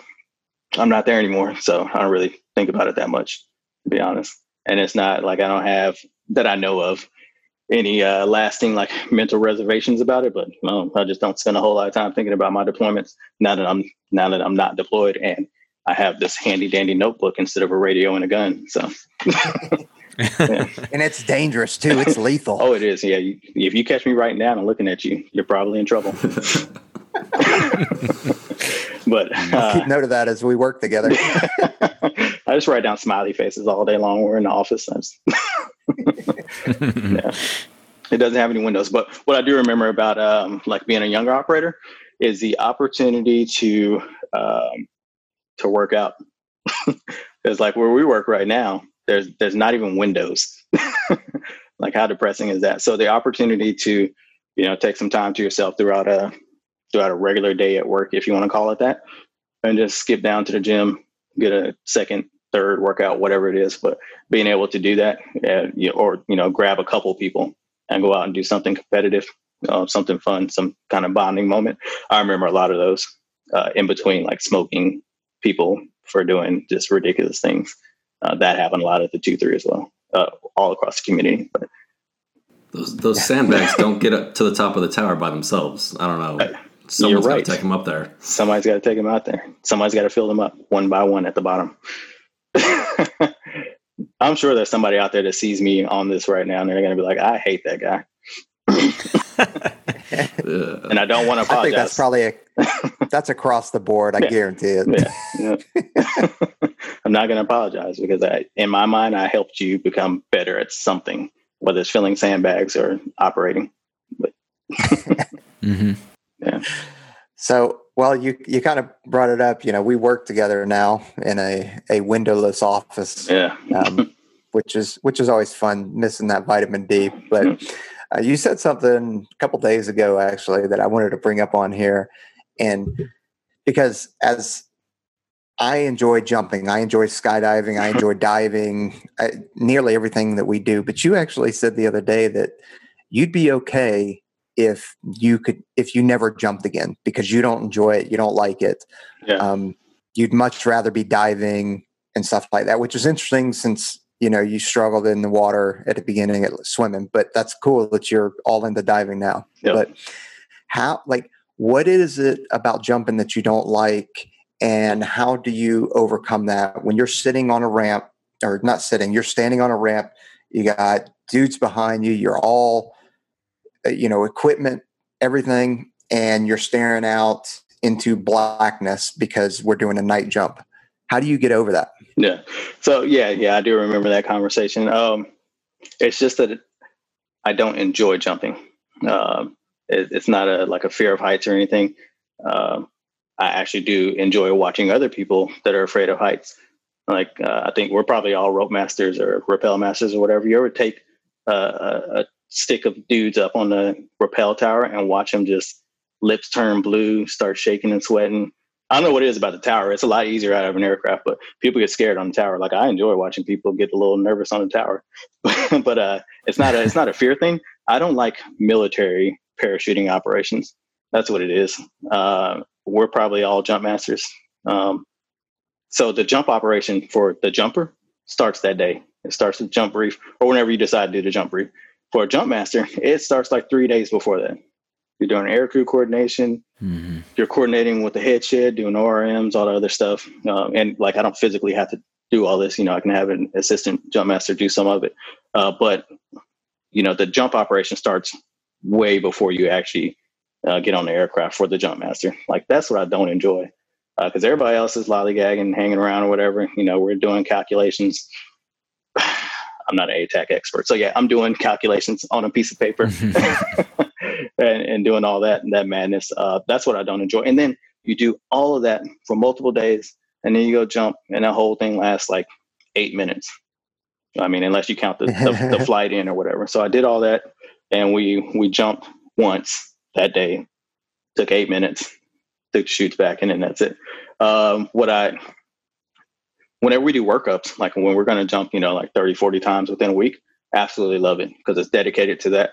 I'm not there anymore, so I don't really think about it that much, to be honest. And it's not like I don't have that I know of any uh, lasting like mental reservations about it. But no, I just don't spend a whole lot of time thinking about my deployments now that I'm now that I'm not deployed and I have this handy dandy notebook instead of a radio and a gun. So. yeah. And it's dangerous too. It's lethal. oh, it is. Yeah. You, if you catch me right now and looking at you, you're probably in trouble. but uh, keep note of that as we work together. I just write down smiley faces all day long. We're in the office. yeah. It doesn't have any windows. But what I do remember about um, like being a younger operator is the opportunity to um, to work out. Because like where we work right now, there's there's not even windows. like how depressing is that? So the opportunity to you know take some time to yourself throughout a throughout a regular day at work, if you want to call it that, and just skip down to the gym, get a second third workout, whatever it is. But being able to do that, uh, you, or you know, grab a couple people and go out and do something competitive, uh, something fun, some kind of bonding moment. I remember a lot of those uh, in between, like smoking people for doing just ridiculous things. Uh, that happened a lot at the two three as well, uh, all across the community. But those those sandbags don't get up to the top of the tower by themselves. I don't know. Someone's right. got to take them up there. Somebody's got to take them out there. Somebody's got to fill them up one by one at the bottom. I'm sure there's somebody out there that sees me on this right now and they're going to be like, I hate that guy. and I don't want to apologize. I think that's probably a, that's across the board. I yeah. guarantee it. Yeah. yeah. I'm not going to apologize because I, in my mind, I helped you become better at something, whether it's filling sandbags or operating. But mm-hmm. Yeah. So, well, you you kind of brought it up. You know, we work together now in a a windowless office. Yeah. um, which is which is always fun. Missing that vitamin D, but. Uh, you said something a couple days ago, actually, that I wanted to bring up on here, and because as I enjoy jumping, I enjoy skydiving, I enjoy diving, I, nearly everything that we do. But you actually said the other day that you'd be okay if you could if you never jumped again because you don't enjoy it, you don't like it. Yeah. Um, you'd much rather be diving and stuff like that, which is interesting since you know you struggled in the water at the beginning at swimming. But that's cool that you're all into diving now. Yep. But how like what is it about jumping that you don't like and how do you overcome that when you're sitting on a ramp or not sitting you're standing on a ramp you got dudes behind you you're all you know equipment everything and you're staring out into blackness because we're doing a night jump how do you get over that yeah so yeah yeah i do remember that conversation um it's just that i don't enjoy jumping um it, it's not a like a fear of heights or anything. Um, I actually do enjoy watching other people that are afraid of heights. Like uh, I think we're probably all rope masters or rappel masters or whatever. You ever take uh, a, a stick of dudes up on the rappel tower and watch them just lips turn blue, start shaking and sweating. I don't know what it is about the tower. It's a lot easier out of an aircraft, but people get scared on the tower. Like I enjoy watching people get a little nervous on the tower, but uh, it's not a it's not a fear thing. I don't like military parachuting operations. That's what it is. Uh, we're probably all jump masters. Um, so the jump operation for the jumper starts that day. It starts the jump brief or whenever you decide to do the jump brief. For a jump master, it starts like three days before that. You're doing air crew coordination. Mm-hmm. You're coordinating with the head shed, doing ORMs, all the other stuff. Uh, and like, I don't physically have to do all this. You know, I can have an assistant jump master do some of it. Uh, but you know, the jump operation starts way before you actually uh, get on the aircraft for the jump master. Like that's what I don't enjoy because uh, everybody else is lollygagging, hanging around or whatever. You know, we're doing calculations. I'm not an ATAC expert, so yeah, I'm doing calculations on a piece of paper and, and, doing all that and that madness. Uh, that's what I don't enjoy. And then you do all of that for multiple days, and then you go jump, and that whole thing lasts like eight minutes. I mean, unless you count the, the, the flight in or whatever. So I did all that and we we jumped once that day. Took eight minutes. Took chutes back, and then that's it. Um, what I whenever we do workups, like when we're going to jump, you know, like 30, 40 times within a week, absolutely love it because it's dedicated to that.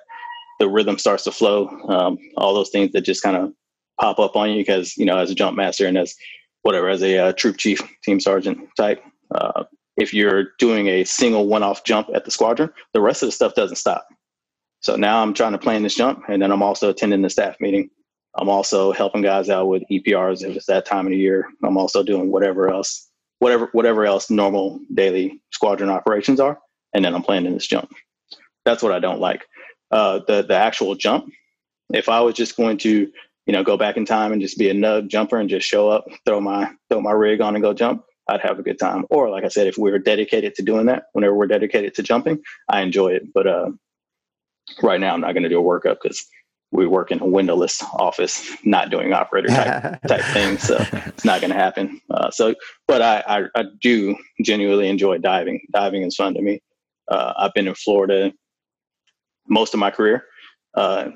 The rhythm starts to flow. Um, all those things that just kind of pop up on you because you know, as a jump master and as whatever, as a uh, troop chief, team sergeant type, uh, if you're doing a single one-off jump at the squadron, the rest of the stuff doesn't stop. So now I'm trying to plan this jump, and then I'm also attending the staff meeting. I'm also helping guys out with EPRs if it's that time of the year. I'm also doing whatever else, whatever whatever else normal daily squadron operations are, and then I'm planning this jump. That's what I don't like. Uh, the the actual jump. If I was just going to, you know, go back in time and just be a nub jumper and just show up, throw my throw my rig on and go jump, I'd have a good time. Or like I said, if we are dedicated to doing that, whenever we're dedicated to jumping, I enjoy it. But uh, right now I'm not going to do a workup because we work in a windowless office, not doing operator type type things. So it's not going to happen. Uh, so, but I, I, I do genuinely enjoy diving. Diving is fun to me. Uh, I've been in Florida most of my career, uh,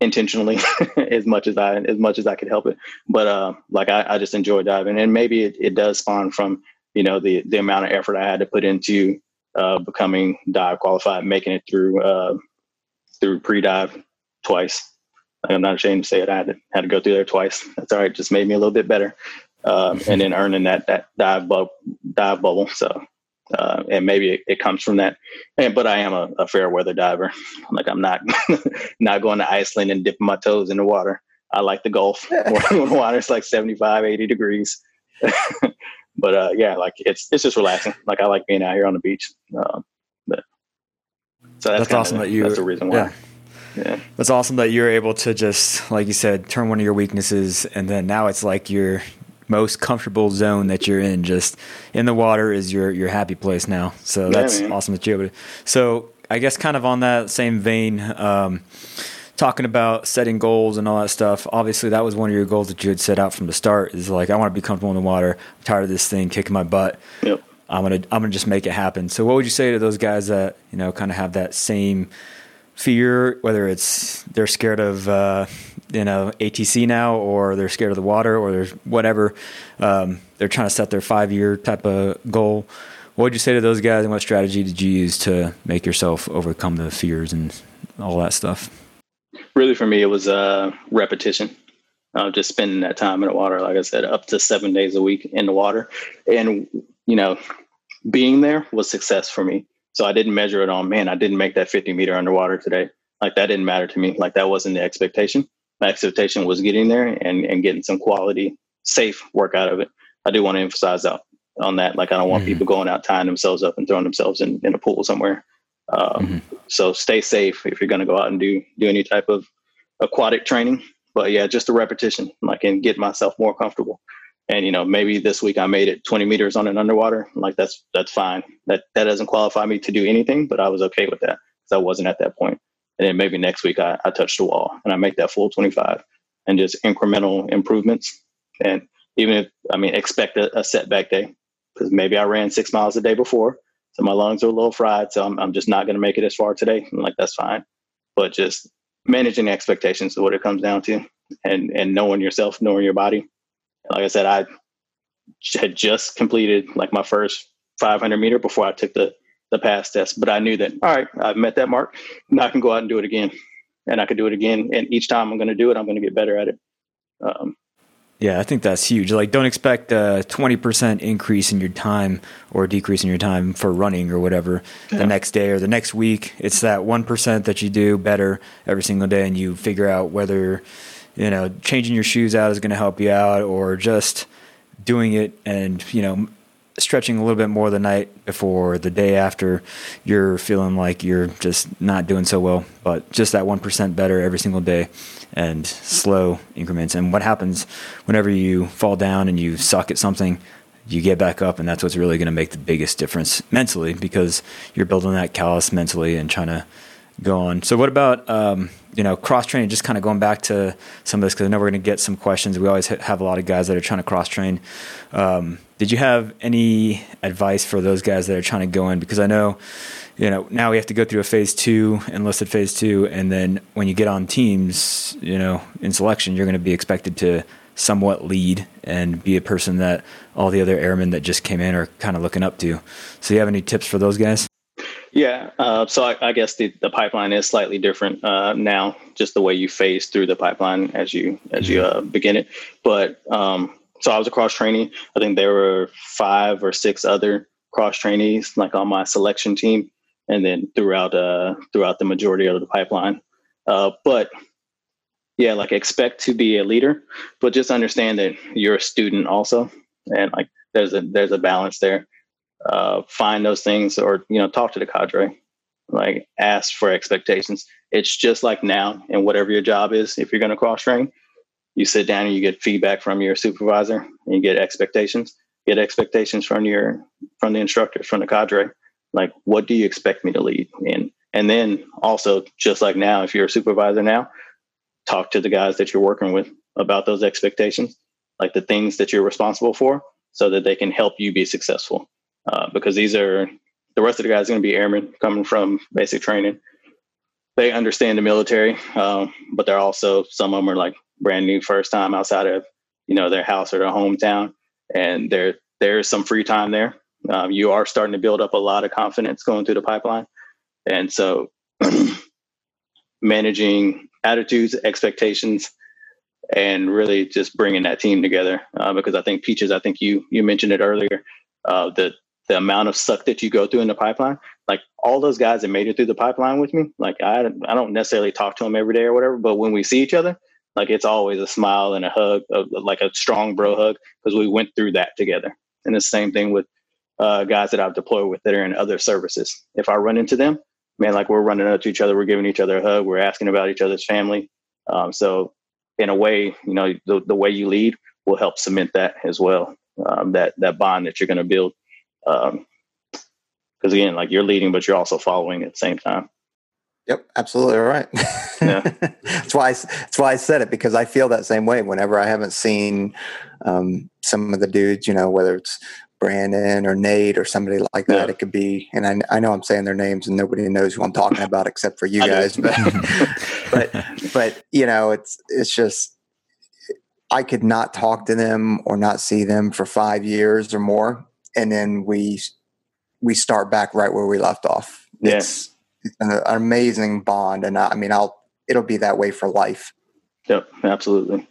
intentionally as much as I as much as I could help it. But uh, like I, I just enjoy diving, and maybe it, it does spawn from you know the the amount of effort I had to put into uh, becoming dive qualified, making it through uh, through pre-dive twice. I'm not ashamed to say it. I had to, had to go through there twice. That's all right. Just made me a little bit better. Um, and then earning that, that dive, bu- dive bubble. So, uh, and maybe it, it, comes from that. And, but I am a, a fair weather diver. Like I'm not, not going to Iceland and dipping my toes in the water. I like the Gulf when water's like 75, 80 degrees. but, uh, yeah, like it's, it's just relaxing. Like I like being out here on the beach. Um, but so that's, that's awesome the, that you. That's the reason why. Yeah. Yeah. That's awesome that you're able to just, like you said, turn one of your weaknesses, and then now it's like your most comfortable zone that you're in. Just in the water is your your happy place now. So that's yeah, awesome that you're able to. So I guess kind of on that same vein. Um, talking about setting goals and all that stuff. Obviously, that was one of your goals that you had set out from the start. Is like I want to be comfortable in the water. I'm tired of this thing kicking my butt. Yep. I'm gonna I'm gonna just make it happen. So, what would you say to those guys that you know kind of have that same fear, whether it's they're scared of uh, you know ATC now, or they're scared of the water, or there's whatever. Um, they're trying to set their five year type of goal. What would you say to those guys, and what strategy did you use to make yourself overcome the fears and all that stuff? really for me, it was uh, repetition. Uh, just spending that time in the water, like I said, up to seven days a week in the water. And, you know, being there was success for me. So I didn't measure it on, man, I didn't make that 50 meter underwater today. Like that didn't matter to me. Like that wasn't the expectation. My expectation was getting there and, and getting some quality, safe work out of it. I do want to emphasize that on that. Like I don't want mm-hmm. people going out tying themselves up and throwing themselves in, in a pool somewhere. Um, mm-hmm. So stay safe if you're going to go out and do do any type of aquatic training. But yeah, just a repetition, like and get myself more comfortable. And you know, maybe this week I made it 20 meters on an underwater. Like that's that's fine. That that doesn't qualify me to do anything, but I was okay with that because I wasn't at that. And then maybe next week I, I touch the wall and I make that full 25 and just incremental improvements. And even if I mean expect a, a setback day because maybe I ran six miles a day before so my lungs are a little fried. So I'm, I'm just not going to make it as far today. I'm like, that's fine. But just managing expectations is what it comes down to and, and knowing yourself, knowing your body. Like I said, I had just completed like my first 500 meter before I took the, the pass test, but I knew that, all right, I've met that mark. Now I can go out and do it again and I can do it again. And each time I'm going to do it, I'm going to get better at it. Um, yeah, I think that's huge. Like, don't expect a 20% increase in your time or decrease in your time for running or whatever yeah. the next day or the next week. It's that 1% that you do better every single day and you figure out whether, you know, changing your shoes out is going to help you out or just doing it and, you know, stretching a little bit more the night before the day after you're feeling like you're just not doing so well but just that 1% better every single day and slow increments. And what happens whenever you fall down and you suck at something you get back up and that's what's really going to make the biggest difference mentally because you're building that callus mentally and trying to go on so what about um, you know, cross training, just kind of going back to some of this, because I know we're going to get some questions. We always have a lot of guys that are trying to cross train. Um, did you have any advice for those guys that are trying to go in? Because I know, you know, now we have to go through a phase two, enlisted phase two, and then when you get on teams, you know, in selection, you're going to be expected to somewhat lead and be a person that all the other airmen that just came in are kind of looking up to. So, do you have any tips for those guys? Yeah, uh, so I, I, guess the, the pipeline is slightly different uh, now, just the way you phase through the pipeline as you as you uh, begin it. But um, so I was a cross trainee. I think there were five or six other cross trainees like on my selection team, and then throughout uh, throughout the majority of the pipeline. Uh, but yeah, like expect to be a leader, but just understand that you're a student also, and like there's a there's a balance there uh, find those things or you know talk to the cadre like ask for expectations. It's just like now and whatever your job is if you're going to cross train you sit down and you get feedback from your supervisor and you get expectations get expectations from your from the instructors from the cadre like what do you expect me to lead in? And then also just like now if you're a supervisor now talk to the guys that you're working with about those expectations like the things that you're responsible for so that they can help you be successful uh, because these are the rest of the guys going to be airmen coming from basic training. They understand the military, um, but they're also some of them are like brand new first time outside of you know their house or their hometown, and there there's some free time there. Um, you are starting to build up a lot of confidence going through the pipeline, and so managing attitudes, expectations, and really just bringing that team together. Uh, because I think Peaches, I think you you mentioned it earlier. Uh, that the amount of suck that you go through in the pipeline, like all those guys that made it through the pipeline with me, like I, I don't necessarily talk to them every day or whatever, but when we see each other, like it's always a smile and a hug, of, like a strong bro hug, because we went through that together. And the same thing with uh, guys that I've deployed with that are in other services. If I run into them, man, like we're running up to each other, we're giving each other a hug, we're asking about each other's family. Um, so in a way, you know, the, the way you lead will help cement that as well. Um, that that bond that you're going to build. Because um, again, like you're leading, but you're also following at the same time. Yep, absolutely right. Yeah. that's why I, that's why I said it because I feel that same way. Whenever I haven't seen um, some of the dudes, you know, whether it's Brandon or Nate or somebody like that, yeah. it could be. And I, I know I'm saying their names and nobody knows who I'm talking about except for you guys. But, but but you know, it's it's just I could not talk to them or not see them for five years or more, and then we we start back right where we left off. Yes, it's, it's an amazing bond, and I, I, mean, I'll it'll be that way for life. Yep, absolutely.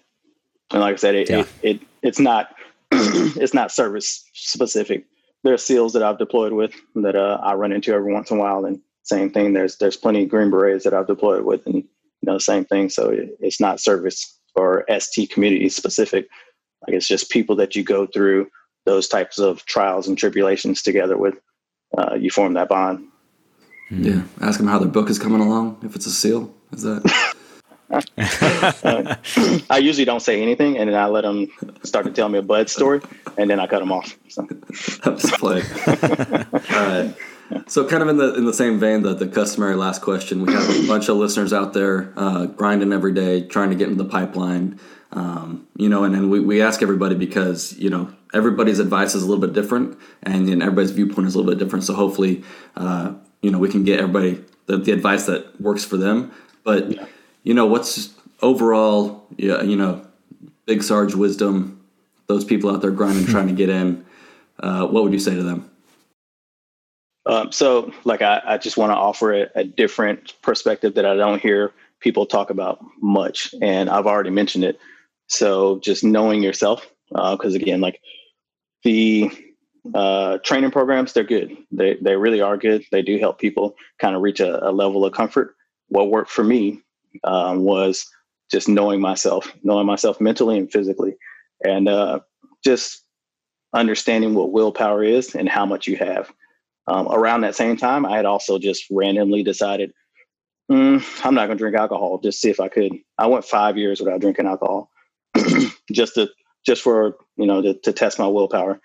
And like I said, it, yeah. it, it it's not it's not service specific. There are SEALs that I've deployed with that uh, I run into every once in a while, and same thing. There's there's plenty of Green Berets that I've deployed with, and you know, same thing. So it, it's not service or ST community specific. Like it's just people that you go through those types of trials and tribulations together with. Uh, you form that bond. Yeah. Ask them how their book is coming along. If it's a seal, is that? uh, I usually don't say anything, and then I let them start to tell me a BUD/S story, and then I cut them off. So. I'm just playing. All right. So, kind of in the in the same vein, the the customary last question. We have a bunch of listeners out there uh, grinding every day, trying to get into the pipeline. Um, you know, and then we, we ask everybody because you know everybody's advice is a little bit different, and then everybody's viewpoint is a little bit different. So, hopefully, uh, you know, we can get everybody the, the advice that works for them. But yeah. you know, what's overall, yeah, you know, big Sarge wisdom. Those people out there grinding, trying to get in. Uh, what would you say to them? Um, so, like, I, I just want to offer a, a, different perspective that I don't hear people talk about much, and I've already mentioned it. So, just knowing yourself, because uh, again, like the uh, training programs, they're good. They they really are good. They do help people kind of reach a, a, level of comfort. What worked for me um, was just knowing myself, knowing myself mentally and physically, and uh, just understanding what willpower is and how much you have. Um, around that same time, I had also just randomly decided, mm, I'm not going to drink alcohol. Just see if I could. I went five years without drinking alcohol, just to just for you know to, to test my willpower.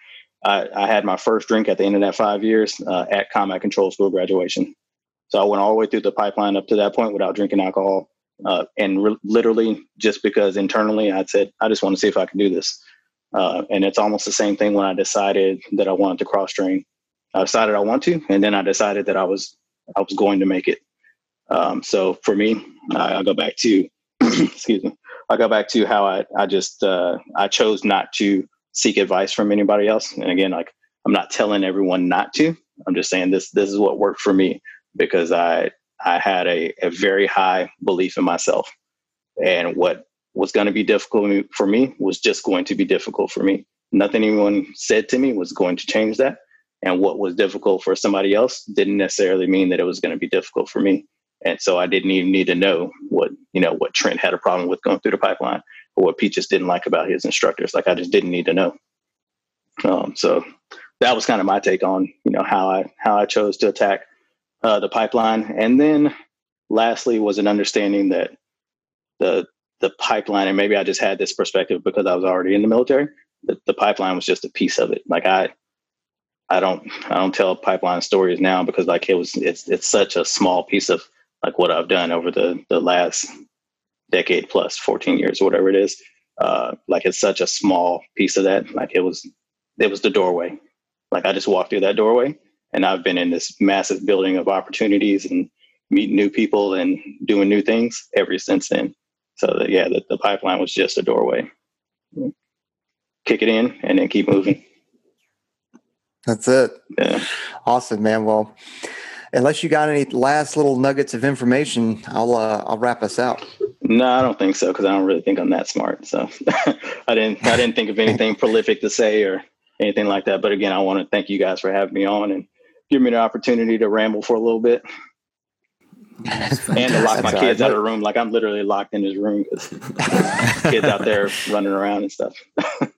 I, I, had my first drink at the end of that five years uh, at combat control school graduation. So I went all the way through the pipeline up to that point without drinking alcohol, uh, and re- literally just because internally I said I just want to see if I can do this. Uh, and it's almost the same thing when I decided that I wanted to cross train. I decided I want to, and then I decided that I was I was going to make it. Um, so for me, I, will go back to excuse me. I'll go back to how I I just uh, I chose not to seek advice from anybody else. And again, like I'm not telling everyone not to. I'm just saying this this is what worked for me because I I had a, a very high belief in myself, and what was going to be difficult for me was just going to be difficult for me. Nothing anyone said to me was going to change that and what was difficult for somebody else didn't necessarily mean that it was going to be difficult for me. And so i didn't even need to know what you know what trent had a problem with going through the pipeline or what pete just didn't like about his instructors. Like i just didn't need to know. Um, so that was kind of my take on you know how i how i chose to attack uh, the pipeline. And then lastly was an understanding that the the pipeline and maybe i just had this perspective because i was already in the military the pipeline was just a piece of it. Like i I don't I don't tell pipeline stories now because like it was it's it's such a small piece of like what I've done over the the last decade plus 14 years or whatever it is. Uh, like it's such a small piece of that. Like it was it was the doorway. Like I just walked through that doorway and I've been in this massive building of opportunities and meeting new people and doing new things ever since then. So the, yeah, the, the pipeline was just a doorway. Kick it in and then keep moving. That's it. Yeah. Awesome, man. Well, unless you got any last little nuggets of information, I'll uh, I'll wrap us out. No, I don't think so because I don't really think I'm that smart. So I didn't I didn't think of anything prolific to say or anything like that. But again, I want to thank you guys for having me on and give me the opportunity to ramble for a little bit. and to lock my kids right. out of the room. Like I'm literally locked in this room because kids out there running around and stuff.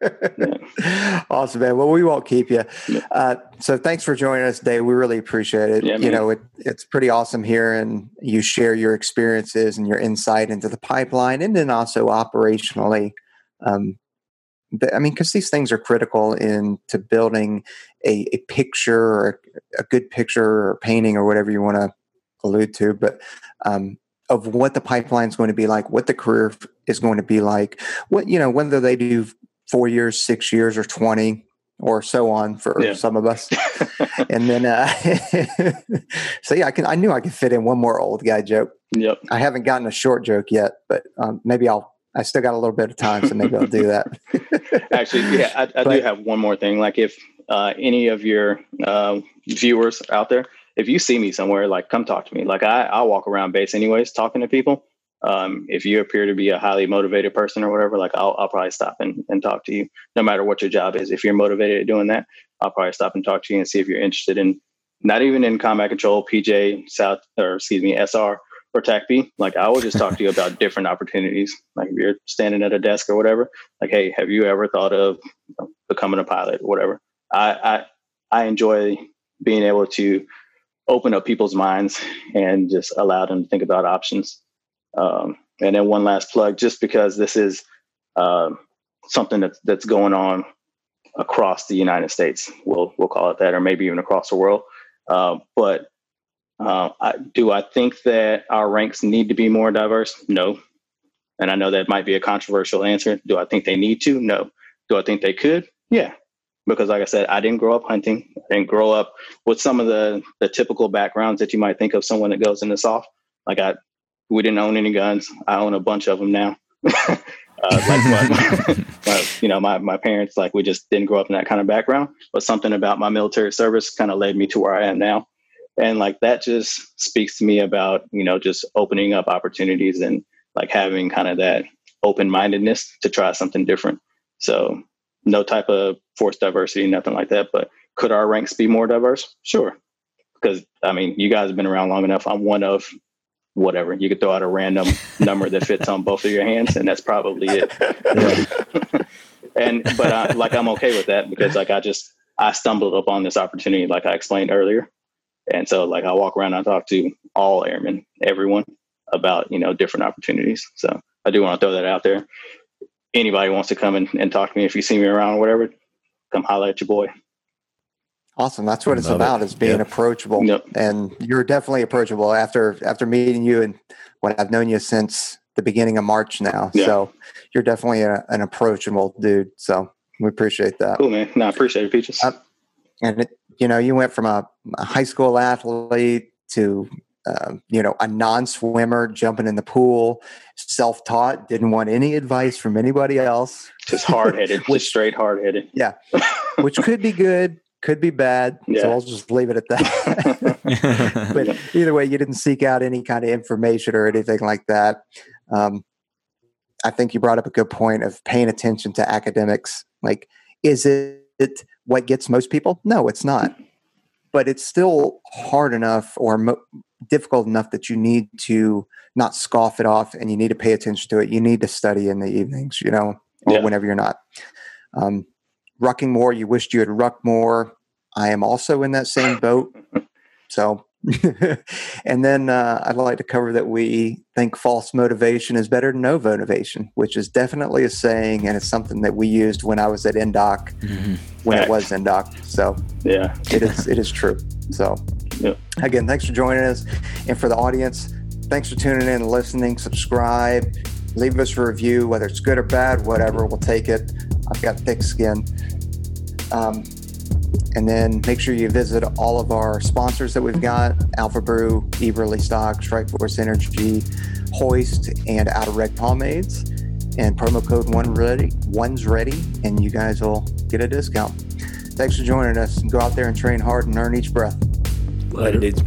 yeah. Awesome, man. Well, we won't keep you. Uh, so thanks for joining us today. We really appreciate it. Yeah, you know, it, it's pretty awesome here, and you share your experiences and your insight into the pipeline, and then also operationally. Um, I mean, because these things are critical into building a, a picture or a, a, good picture or painting or whatever you want to allude to, but um, of what the pipeline is going to be like, what the career is going to be like, what you know, whether they do four years, six years, or twenty, or so on for yeah. some of us. and then, uh, so yeah, I can. I knew I could fit in one more old guy joke. Yep. I haven't gotten a short joke yet, but um, maybe I'll. I still got a little bit of time, so maybe I'll do that. Actually, yeah, I, I but, do have one more thing. Like, if uh, any of your uh, viewers out there if you see me somewhere, like come talk to me. Like I, I walk around base anyways, talking to people. Um, if you appear to be a highly motivated person or whatever, like I'll, I'll probably stop and, and talk to you, no matter what your job is. If you're motivated at doing that, I'll probably stop and talk to you and see if you're interested in not even in combat control, PJ, SOWT, or excuse me, SR or TACP. Like I will just talk to you about different opportunities. Like if you're standing at a desk or whatever, like, hey, have you ever thought of becoming a pilot or whatever? I, I, I enjoy being able to open up people's minds and just allow them to think about options. Um, and then one last plug, just because this is uh, something that's that's going on across the United States, we'll we'll call it that, or maybe even across the world. Uh, but uh, I, do I think that our ranks need to be more diverse? No. And I know that might be a controversial answer. Do I think they need to? No. Do I think they could? Yeah because like I said, I didn't grow up hunting. I didn't grow up with some of the the typical backgrounds that you might think of someone that goes into SOF. Like I, we didn't own any guns. I own a bunch of them now. uh, like my, my, you know, my my parents like we just didn't grow up in that kind of background. But something about my military service kind of led me to where I am now, and like that just speaks to me about you know just opening up opportunities and like having kind of that open mindedness to try something different. So no type of force diversity, nothing like that. But could our ranks be more diverse? Sure. Because I mean, you guys have been around long enough. I'm one of whatever. You could throw out a random number that fits on both of your hands, and that's probably it. and but I, like I'm okay with that because like I just I stumbled upon this opportunity, like I explained earlier, and so like I walk around and I talk to all airmen, everyone about you know different opportunities. So I do want to throw that out there anybody wants to come and, and talk to me if you see me around or whatever, come holler at your boy. Awesome. That's what it's about it. is being yep. approachable. Yep. And you're definitely approachable after after meeting you and what I've known you since the beginning of March now. Yeah. So you're definitely a, an approachable dude. So we appreciate that. Cool, man. No, I appreciate it, Peaches. Uh, and it, you know, you went from a, a high school athlete to um, you know, a non-swimmer jumping in the pool, self-taught, didn't want any advice from anybody else. Just hard-headed, which, just straight hard-headed. Yeah, which could be good, could be bad. Yeah. So I'll just leave it at that. but either way, you didn't seek out any kind of information or anything like that. Um, I think you brought up a good point of paying attention to academics. Like, is it what gets most people? No, it's not. But it's still hard enough or mo- difficult enough that you need to not scoff it off and you need to pay attention to it. You need to study in the evenings, you know, or yeah. whenever you're not. Um, rucking more, you wished you had rucked more. I am also in that same boat. So, and then uh, I'd like to cover that we think false motivation is better than no motivation, which is definitely a saying, and it's something that we used when I was at INDOC mm-hmm. when Fact. it was INDOC. So, yeah, it is it is true. So, Yep. Again, thanks for joining us. And for the audience, thanks for tuning in and listening. Subscribe, leave us a review, whether it's good or bad, whatever, we'll take it. I've got thick skin. Um, and then make sure you visit all of our sponsors that we've got Alpha Brew, Eberlestock, Strike Force Energy, Hoist, and Outer Reg Pomades. And promo code one ready, one's ready, and you guys will get a discount. Thanks for joining us. Go out there and train hard and earn each breath. Later dudes.